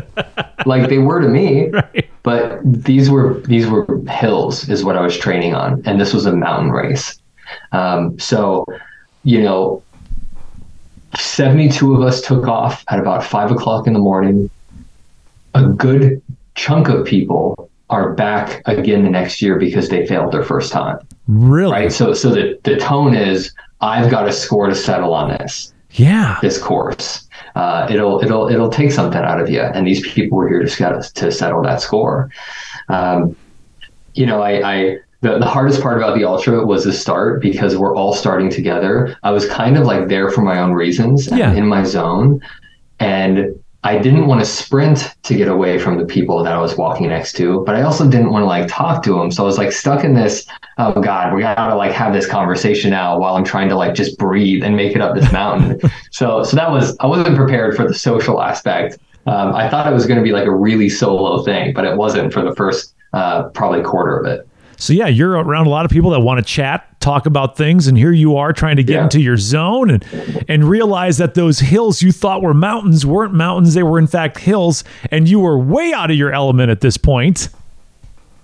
Like they were to me. Right. But these were these were hills is what I was training on and this was a mountain race. Um, so, you know, 72 of us took off at about five o'clock in the morning. A good chunk of people are back again the next year because they failed their first time. Really? Right. So so the, the tone is I've got a score to settle on this. Yeah. this course. Uh, it'll it'll it'll take something out of you, and these people were here to settle to settle that score. Um, you know, I, I the, the hardest part about the ultra was the start because we're all starting together. I was kind of like there for my own reasons, Yeah. in my zone, and I didn't want to sprint to get away from the people that I was walking next to, but I also didn't want to like talk to them. So I was like stuck in this. Oh God, we gotta like have this conversation now while I'm trying to like just breathe and make it up this mountain. so so that was I wasn't prepared for the social aspect. Um, I thought it was going to be like a really solo thing, but it wasn't for the first uh, probably quarter of it. So yeah, you're around a lot of people that want to chat, talk about things, and here you are trying to get Yeah. into your zone and and realize that those hills you thought were mountains weren't mountains; they were in fact hills, and you were way out of your element at this point.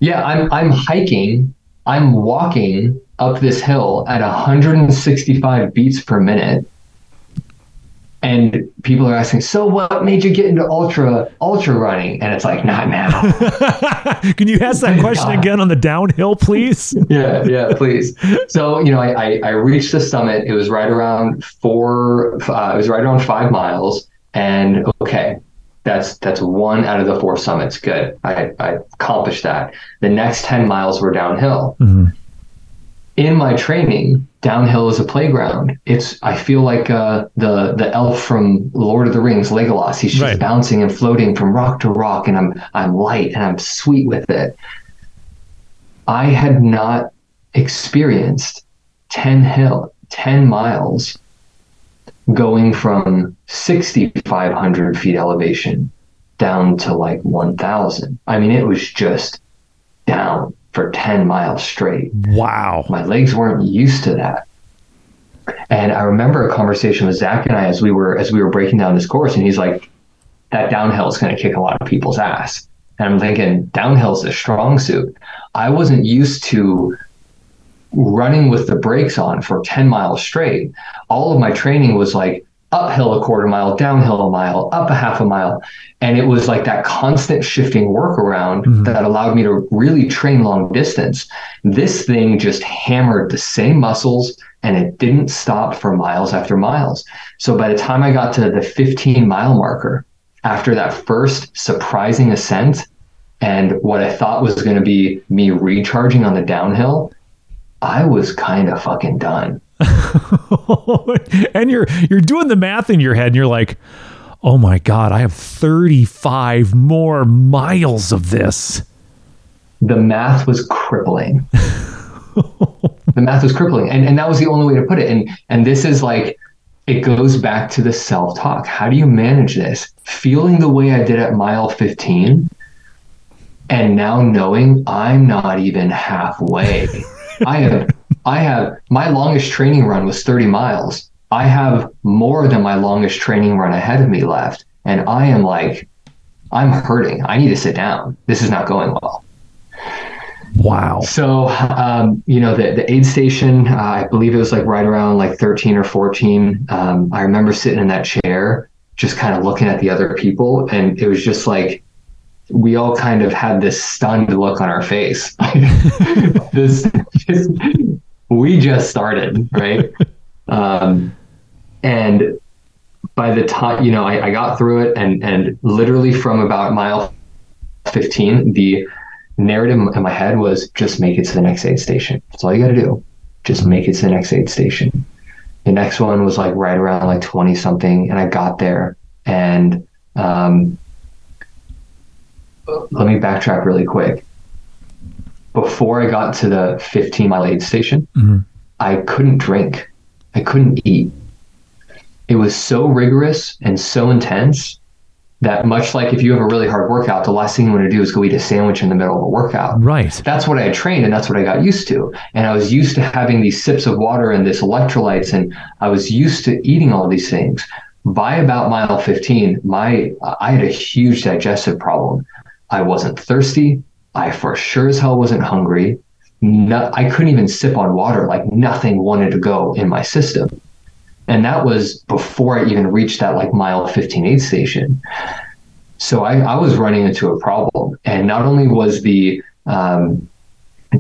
Yeah, I'm I'm hiking. I'm walking up this hill at 165 beats per minute. And people are asking, "So what made you get into ultra ultra running?" And it's like, "Not now." Can you ask that question again on the downhill, please? yeah, yeah, please. So you know, I, I I reached the summit. It was right around four. Uh, it was right around five miles. And okay, that's that's one out of the four summits. Good, I I accomplished that. The next ten miles were downhill. In my training, downhill is a playground. It's I feel like uh, the the elf from Lord of the Rings, Legolas. He's just Right. bouncing and floating from rock to rock, and I'm I'm light and I'm sweet with it. I had not experienced 10 hill 10 miles going from 6500 feet elevation down to like 1000 i mean it was just down for 10 miles straight. Wow. my legs weren't used to that. And i remember a conversation with zach and i as we were as we were breaking down this course and he's like that downhill is going to kick a lot of people's ass. And i'm thinking downhill's a strong suit. I wasn't used to running with the brakes on for 10 miles straight. All of my training was like uphill a quarter mile downhill a mile up a half a mile. And it was like that constant shifting workaround mm-hmm. that allowed me to really train long distance. This thing just hammered the same muscles and it didn't stop for miles after miles. So by the time i got to the 15 mile marker after that first surprising ascent and what i thought was going to be me recharging on the downhill i was kind of fucking done and you're you're doing the math in your head and you're like, "Oh my god, I have 35 more miles of this." the math was crippling. the math was crippling. And and that was the only way to put it. And and this is like it goes back to the self-talk. How do you manage this? Feeling the way I did at mile 15 and now knowing I'm not even halfway. I have I have my longest training run was 30 miles. I have more than my longest training run ahead of me left. And I am like, I'm hurting. I need to sit down. This is not going well. Wow. So, um, you know, the, the aid station, uh, I believe it was like right around like 13 or 14. Um, I remember sitting in that chair, just kind of looking at the other people. And it was just like, we all kind of had this stunned look on our face. this, this, we just started, right? Um, and by the time, you know, I, I got through it and, and literally from about mile 15, the narrative in my head was just make it to the next aid station. That's all you got to do. Just make it to the next aid station. The next one was like right around like 20 something. And I got there and, um, let me backtrack really quick. Before I got to the 15 mile aid station, mm-hmm. I couldn't drink. I couldn't eat. It was so rigorous and so intense that much like if you have a really hard workout, the last thing you want to do is go eat a sandwich in the middle of a workout. Right. That's what I had trained and that's what I got used to. And I was used to having these sips of water and this electrolytes and I was used to eating all these things. By about mile 15, my I had a huge digestive problem. I wasn't thirsty. I for sure as hell wasn't hungry. No, I couldn't even sip on water. Like nothing wanted to go in my system. And that was before I even reached that like mile 15 aid station. So I, I was running into a problem. And not only was the um,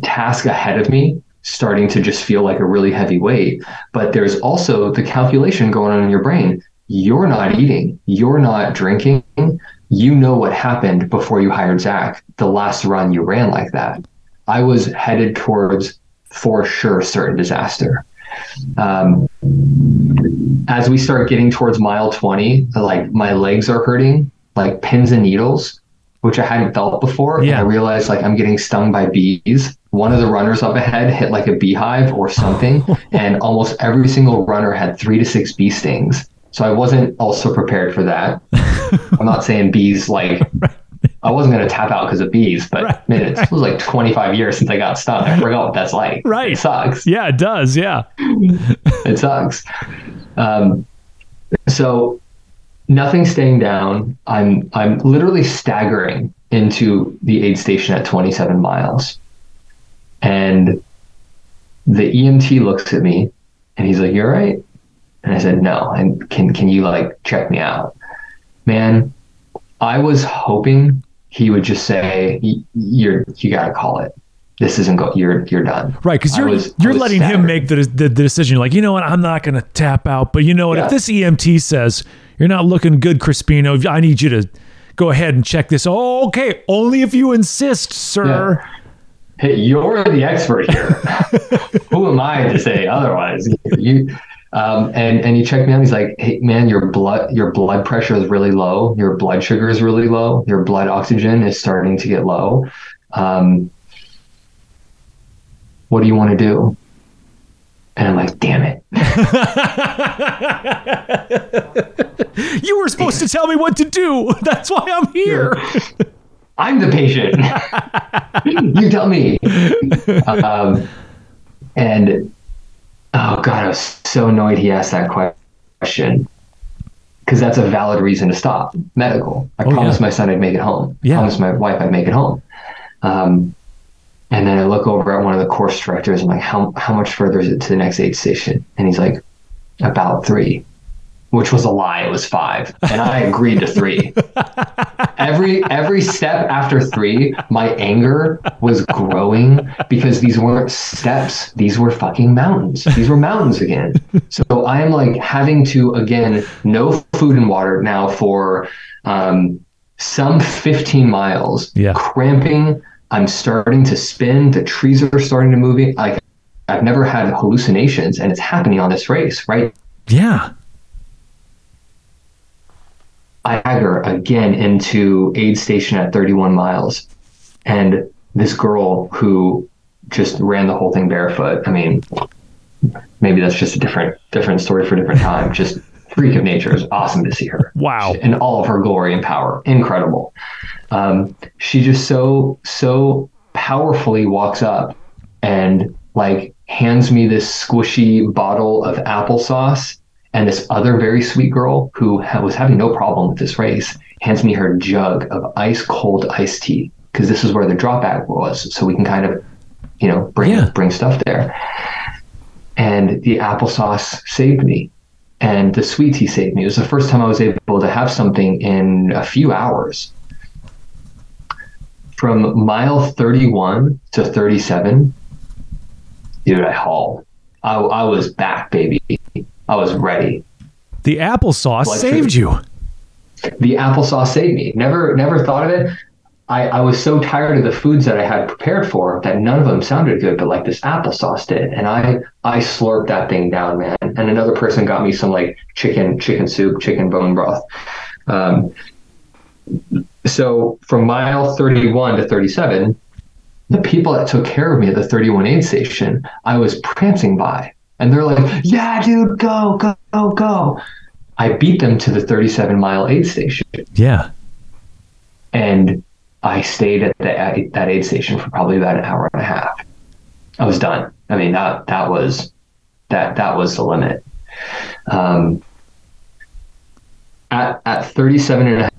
task ahead of me starting to just feel like a really heavy weight. But there's also the calculation going on in your brain. You're not eating, you're not drinking. You know what happened before you hired Zach, the last run you ran like that. I was headed towards, for sure, certain disaster. Um, as we start getting towards mile 20, like my legs are hurting, like pins and needles, which I hadn't felt before. Yeah. And I realized like I'm getting stung by bees. One of the runners up ahead hit like a beehive or something, and almost every single runner had three to six bee stings. So I wasn't also prepared for that. I'm not saying bees like I wasn't going to tap out because of bees, but Right, man, it was like 25 years since I got stung. I forgot what that's like. Right. It sucks Yeah, it does. Yeah. it sucks. Um, so nothing staying down. I'm I'm literally staggering into the aid station at 27 miles, and the EMT looks at me, and he's like, "You're right," and I said, "No." And can can you like check me out, man? I was hoping he would just say, "You're you got to call it. This isn't go. You're you're done." Right, because you're was- you're letting him make the, the the decision. You're like, you know what, I'm not going to tap out, but you know what? If this EMT says you're not looking good, Crispino, I need you to go ahead and check this. Oh, okay, only if you insist, sir. hey, you're the expert here. Who am I to say otherwise? You, um, and and he checked me out. He's like, hey man, your blood your blood pressure is really low. Your blood sugar is really low. Your blood oxygen is starting to get low. Um, what do you want to do? And I'm like, damn it. You were supposed to tell me what to do. That's why I'm here. I'm the patient. you tell me. Um, and oh god, I was so annoyed he asked that question because that's a valid reason to stop medical. I Oh, promised yeah. my son I'd make it home. Yeah. I promised my wife I'd make it home. Um, and then I look over at one of the course directors. And I'm like, how how much further is it to the next aid station? And he's like, about three. Which was a lie. It was five, and I agreed to three every every step after three, my anger was growing because these weren't steps; these were fucking mountains. These were mountains again. So I am like having to again no food and water now for um, some 15 miles. Yeah. cramping. I'm starting to spin. The trees are starting to move. Like I've never had hallucinations, and it's happening on this race, right? yeah. I again into aid station at 31 miles. And this girl who just ran the whole thing barefoot. I mean, maybe that's just a different different story for a different time. Just freak of nature. It was awesome to see her. Wow. In all of her glory and power. Incredible. Um, she just so so powerfully walks up and like hands me this squishy bottle of applesauce and this other very sweet girl who ha- was having no problem with this race hands me her jug of ice cold iced tea because this is where the drop bag was. So we can kind of you know bring Yeah. bring stuff there. And the applesauce saved me. And the sweet tea saved me. It was the first time i was able to have something in a few hours. From mile 31 to 37 dude i hauled. I, I was back baby i was ready The applesauce saved you. the applesauce saved me. Never, never thought of it. I, I was so tired of the foods that I had prepared for that none of them sounded good, but like this applesauce did, and I I slurped that thing down, man. And another person got me some like chicken chicken soup, chicken bone broth. Um, so from mile 31 to 37, the people that took care of me at the 31 aid station, I was prancing by, and they're like, "Yeah, dude, go, go, go, go." I beat them to the 37 mile aid station Yeah. and I stayed at the, that aid station for probably about an hour and a half. I was done. I mean that that was that that was the limit. Um, at at 37 and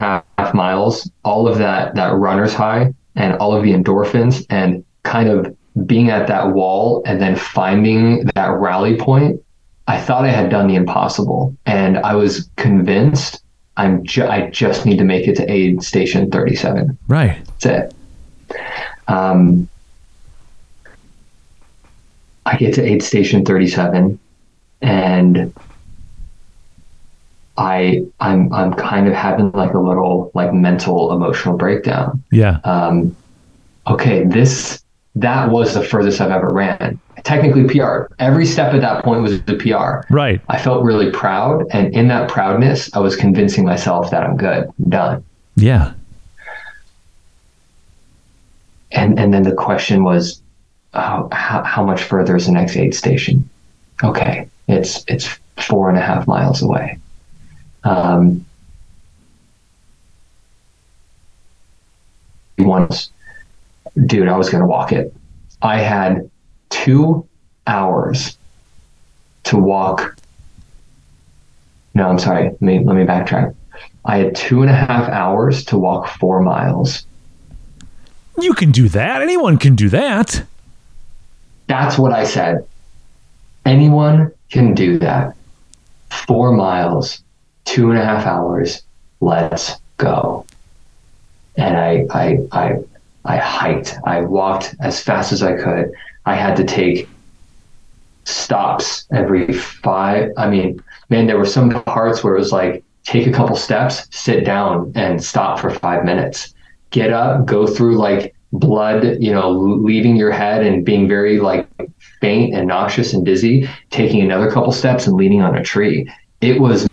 a half miles, all of that that runner's high and all of the endorphins and kind of being at that wall and then finding that rally point, I thought I had done the impossible, and I was convinced I'm ju- I just need to make it to aid station 37. Right. That's it. Um, I get to aid station 37 and I I'm I'm kind of having like a little like mental emotional breakdown. Yeah. Um, okay, this that was the furthest I've ever ran. Technically PR. Every step at that point was the PR. Right. I felt really proud, and in that proudness, I was convincing myself that I'm good, I'm done. Yeah. And and then the question was, oh, how how much further is the next aid station? Okay, it's it's four and a half miles away. Um, once, dude, I was gonna walk it. I had two hours to walk. No, I'm sorry. Let me let me backtrack. I had two and a half hours to walk four miles. You can do that. Anyone can do that. That's what I said. Anyone can do that. Four miles, two and a half hours. Let's go. And I, I, I, I hiked. I walked as fast as I could. I had to take stops every five. I mean, man, there were some parts where it was like take a couple steps, sit down, and stop for five minutes. Get up, go through like blood, you know, leaving your head and being very like faint and nauseous and dizzy, taking another couple steps and leaning on a tree. It was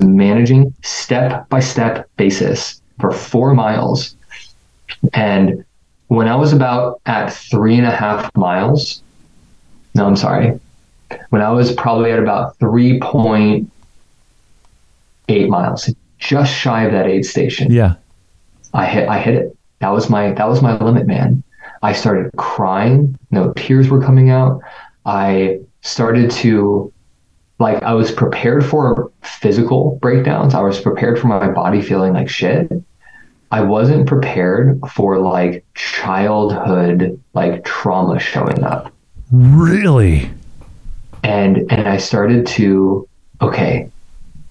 managing step by step basis for four miles. And when I was about at three and a half miles, no, I'm sorry, when I was probably at about 3.8 miles, just shy of that aid station. Yeah. I hit I hit it. That was my that was my limit, man. I started crying. No tears were coming out. I started to like I was prepared for physical breakdowns. I was prepared for my body feeling like shit. I wasn't prepared for like childhood like trauma showing up. Really? And and I started to okay,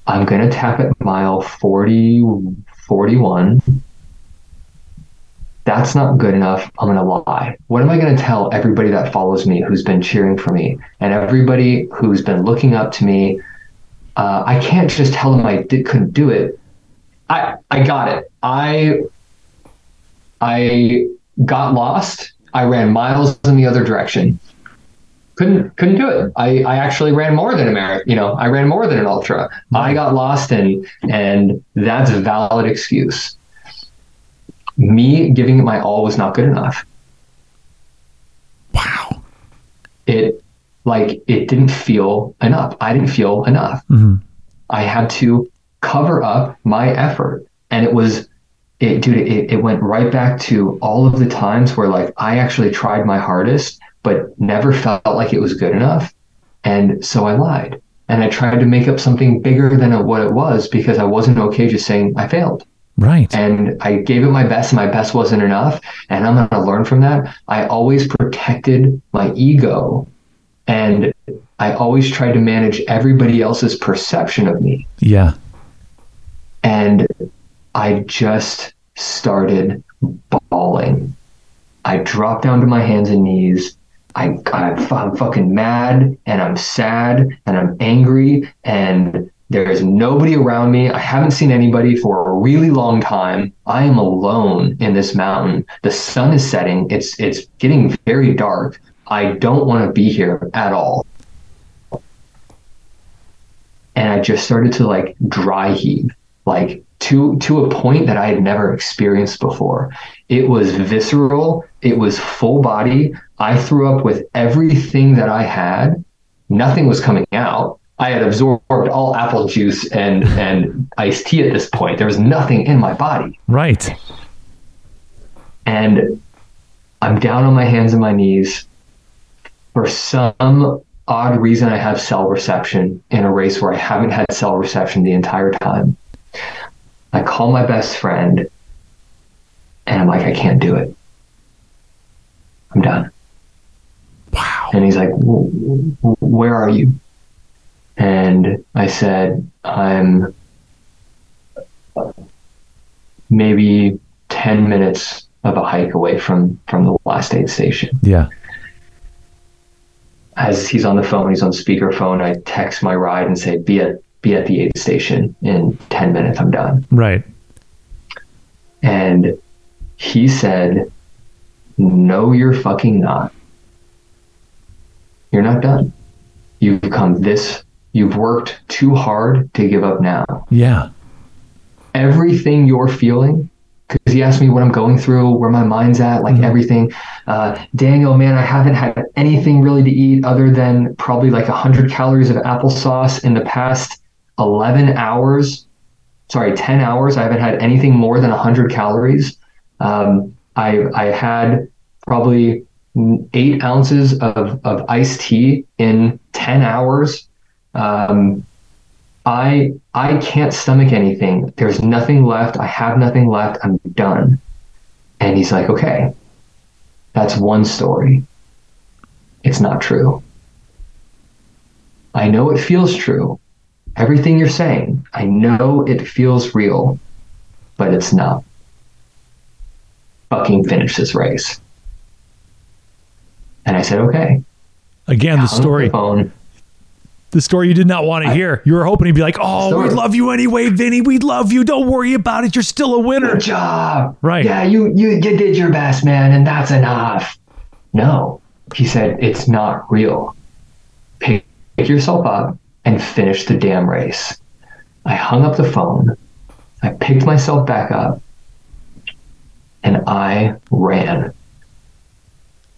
I'm going to tap at mile 40 41 that's not good enough. I'm going to lie. What am I going to tell everybody that follows me who's been cheering for me and everybody who's been looking up to me? Uh, I can't just tell them I did, couldn't do it. I, I got it. I, I got lost. I ran miles in the other direction. Couldn't couldn't do it. I, I actually ran more than a marathon. You know, I ran more than an ultra. I got lost and and that's a valid excuse me giving it my all was not good enough. Wow. It like it didn't feel enough. I didn't feel enough. Mm-hmm. I had to cover up my effort. And it was it dude, it, it went right back to all of the times where like I actually tried my hardest, but never felt like it was good enough. And so I lied. And I tried to make up something bigger than what it was because I wasn't okay just saying I failed. Right. And I gave it my best, and my best wasn't enough. And I'm going to learn from that. I always protected my ego, and I always tried to manage everybody else's perception of me. Yeah. And I just started bawling. I dropped down to my hands and knees. I, I'm fucking mad and I'm sad and I'm angry and there is nobody around me. I haven't seen anybody for a really long time. I am alone in this mountain. The sun is setting. It's it's getting very dark. I don't want to be here at all. And I just started to like dry heave, like to to a point that I had never experienced before. It was visceral, it was full body. I threw up with everything that I had. Nothing was coming out I had absorbed all apple juice and and iced tea at this point. There was nothing in my body. Right. And I'm down on my hands and my knees. For some odd reason, I have cell reception in a race where I haven't had cell reception the entire time. I call my best friend and I'm like, I can't do it. I'm done. Wow. And he's like, Where are you? And I said, I'm maybe 10 minutes of a hike away from, from the last aid station. Yeah. as he's on the phone, he's on speakerphone. I text my ride and say, "Be at be at the aid station in ten minutes. I'm done." Right. And he said, "No, you're fucking not. You're not done. You've come this. You've worked too hard to give up now. Yeah. Everything you're feeling." Because he asked me what I'm going through, where my mind's at, like everything. Uh, Daniel, man, I haven't had anything really to eat other than probably like 100 calories of applesauce in the past 11 hours. Sorry, 10 hours. I haven't had anything more than 100 calories. Um, I, I had probably eight ounces of, of iced tea in 10 hours. Um, I I can't stomach anything. There's nothing left. I have nothing left. I'm done. And he's like, okay, that's one story. It's not true. I know it feels true. Everything you're saying, I know it feels real, but it's not. Fucking finish this race. And I said, okay. Again, the story. The phone. the story you did not want to hear. You were hoping he'd be like, "Oh, we Story. love you anyway, Vinnie. We love you. Don't worry about it. You're still a winner." Good job. Right. Yeah, you, you you did your best, man, and that's enough. No, he said it's not real. Pick, pick yourself up and finish the damn race. I hung up the phone. I picked myself back up, and I ran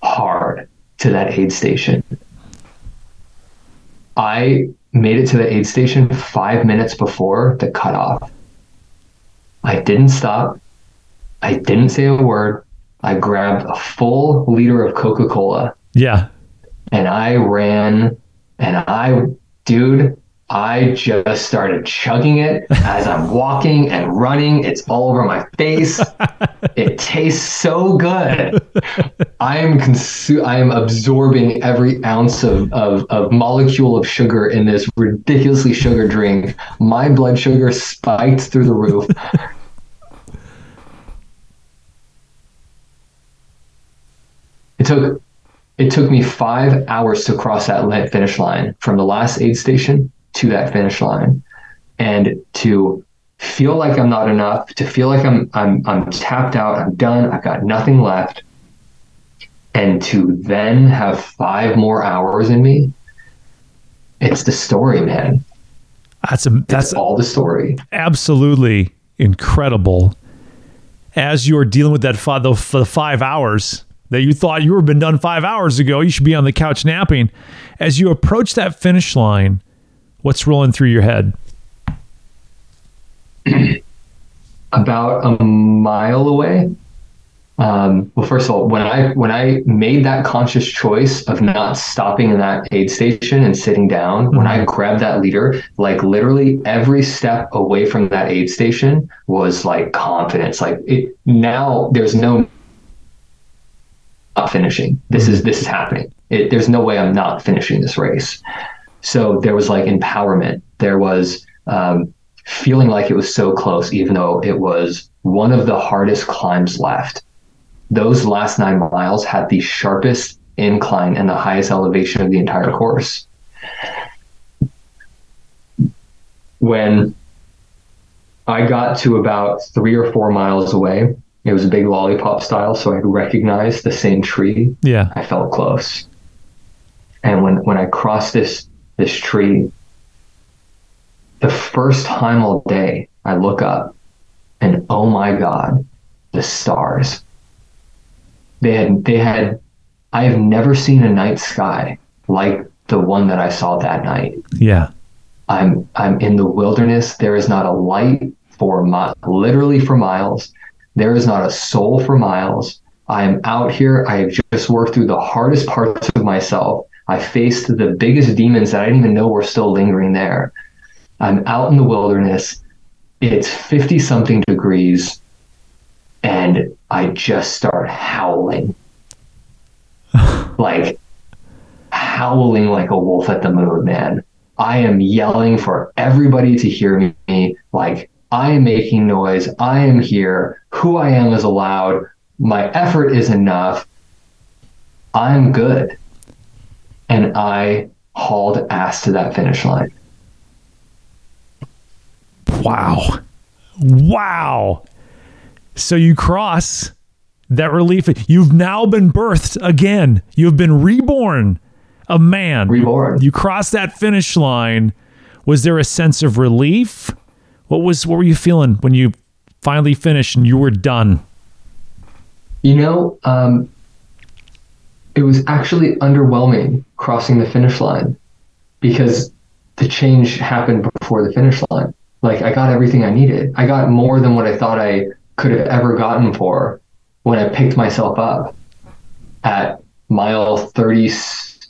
hard to that aid station. I made it to the aid station five minutes before the cutoff. I didn't stop. I didn't say a word. I grabbed a full liter of Coca Cola Yeah. and I ran and I, dude, I just started chugging it as I'm walking and running. It's all over my face. it tastes so good. I am consu- I am absorbing every ounce of, of, of molecule of sugar in this ridiculously sugar drink. My blood sugar spiked through the roof. It took it took me five hours to cross that finish line from the last aid station to that finish line, and to feel like I'm not enough, to feel like I'm I'm I'm tapped out, I'm done, I've got nothing left, and to then have five more hours in me. It's the story, man. That's a That's that's all the story. absolutely incredible. As you're dealing with that five, the, the five hours that you thought you were been done five hours ago, you should be on the couch napping. As you approach that finish line, what's rolling through your head? about a mile away. Um, well, first of all, when I when I made that conscious choice of not stopping in that aid station and sitting down, when I grabbed that leader, like literally every step away from that aid station was like confidence. Like it now, there's no not finishing. This is this is happening. It, there's no way I'm not finishing this race. So there was like empowerment. There was um, feeling like it was so close, even though it was one of the hardest climbs left. Those last nine miles had the sharpest incline and the highest elevation of the entire course. When I got to about three or four miles away, it was a big lollipop style, so I recognized the same tree. Yeah. I felt close. And when, when I crossed this this tree, the first time all day, I look up and oh my God, the stars. They had they had I have never seen a night sky like the one that I saw that night. Yeah. I'm I'm in the wilderness. There is not a light for mi- literally for miles. There is not a soul for miles. I am out here. I have just worked through the hardest parts of myself. I faced the biggest demons that I didn't even know were still lingering there. I'm out in the wilderness. It's 50 something degrees and I just start howling. like howling like a wolf at the moon, man. I am yelling for everybody to hear me. Like, I am making noise. I am here. Who I am is allowed. My effort is enough. I'm good. and I hauled ass to that finish line. Wow. Wow. So you cross that relief. You've now been birthed again. You've been reborn, a man. Reborn. You crossed that finish line. Was there a sense of relief? What was what were you feeling when you finally finished and you were done? You know, um, it was actually underwhelming crossing the finish line because the change happened before the finish line. Like I got everything I needed. I got more than what I thought I could have ever gotten for when I picked myself up at mile 30.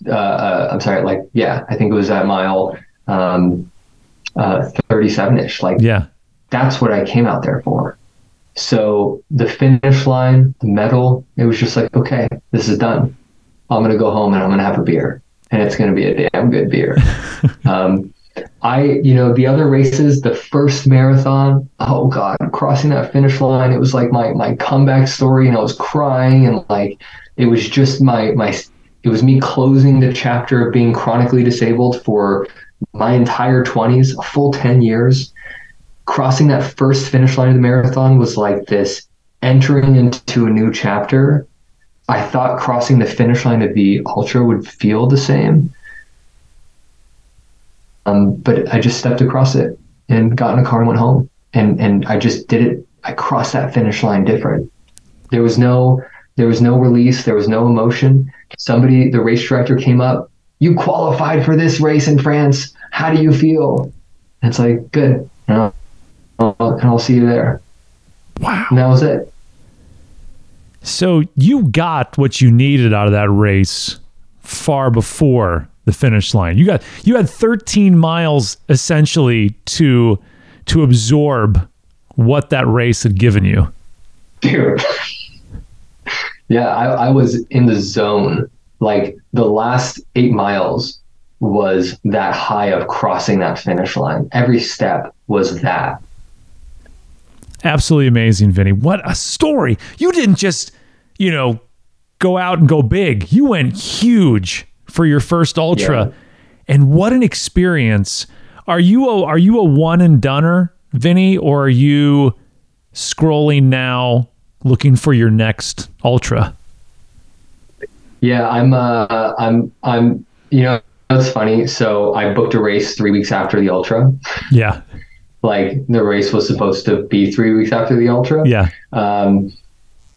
Uh, uh, I'm sorry, like, yeah, I think it was at mile um, uh, 37 ish. Like, Yeah. that's what I came out there for. So the finish line, the medal, it was just like, okay, this is done. I'm gonna go home and I'm gonna have a beer, and it's gonna be a damn good beer. um, I, you know, the other races, the first marathon, oh god, crossing that finish line, it was like my my comeback story, and I was crying, and like it was just my my, it was me closing the chapter of being chronically disabled for my entire 20s, a full 10 years crossing that first finish line of the marathon was like this entering into a new chapter. I thought crossing the finish line of the ultra would feel the same. Um, but I just stepped across it and got in a car and went home. And and I just did it. I crossed that finish line different. There was no there was no release. There was no emotion. Somebody, the race director came up. You qualified for this race in France. How do you feel? And it's like good. And I'll, I'll- and I'll see you there. Wow. And that was it. So you got what you needed out of that race far before the finish line. You got you had 13 miles essentially to to absorb what that race had given you. dude. yeah, I, I was in the zone. Like the last eight miles was that high of crossing that finish line. Every step was that. Absolutely amazing, Vinnie. What a story. You didn't just, you know, go out and go big. You went huge for your first ultra. Yeah. And what an experience. Are you a are you a one and doneer, Vinnie, or are you scrolling now looking for your next ultra? Yeah, I'm. Uh, I'm. I'm. You know, it's funny. So I booked a race three weeks after the ultra. Yeah. Like the race was supposed to be three weeks after the ultra. Yeah. Um,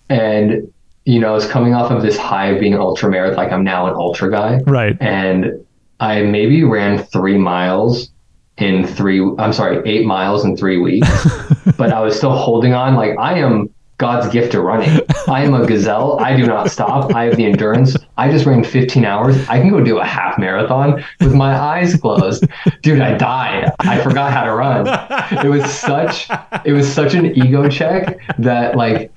and you know, I was coming off of this high of being ultra marathon. Like I'm now an ultra guy. Right. and I maybe ran three miles in three. I'm sorry, eight miles in three weeks. but I was still holding on. Like I am God's gift to running. I am a gazelle. I do not stop. I have the endurance. I just ran 15 hours. I can go do a half marathon with my eyes closed. Dude, I died. I forgot how to run. It was such. It was such an ego check that like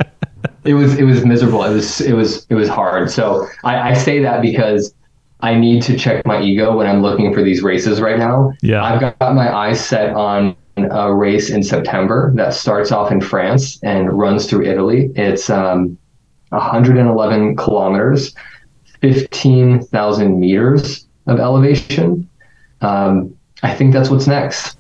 it was it was miserable. It was it was it was hard. So I, I say that because I need to check my ego when I'm looking for these races right now. Yeah. I've got my eyes set on a race in September that starts off in France and runs through Italy. It's um, 111 kilometers, 15,000 meters of elevation. Um, I think that's what's next.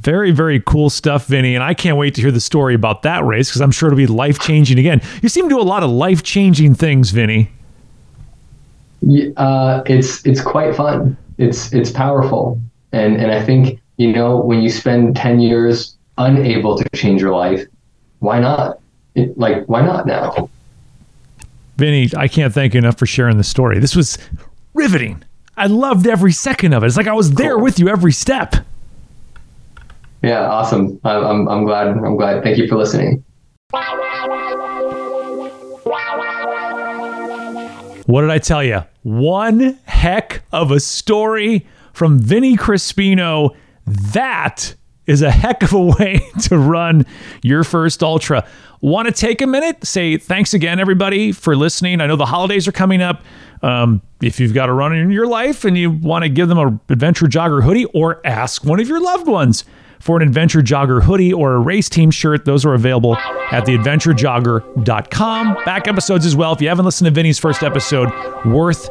Very, very cool stuff, Vinnie. And I can't wait to hear the story about that race because I'm sure it'll be life changing again. You seem to do a lot of life changing things, Vinnie. Uh, it's it's quite fun. It's it's powerful, and and I think you know when you spend ten years unable to change your life, why not? It, like why not now? Vinnie, I can't thank you enough for sharing the story. This was riveting. I loved every second of it. It's like I was there Cool. with you every step. Yeah, awesome. I'm I'm, I'm glad. I'm glad. Thank you for listening. What did I tell you? One heck of a story from Vinnie Crispino. That is a heck of a way to run your first ultra. Want to take a minute? Say thanks again, everybody, for listening. I know the holidays are coming up. Um, if you've got a runner in your life and you want to give them an adventure jogger hoodie, or ask one of your loved ones for an adventure jogger hoodie or a race team shirt, those are available at theadventurejogger.com. Back episodes as well. If you haven't listened to Vinnie's first episode, worth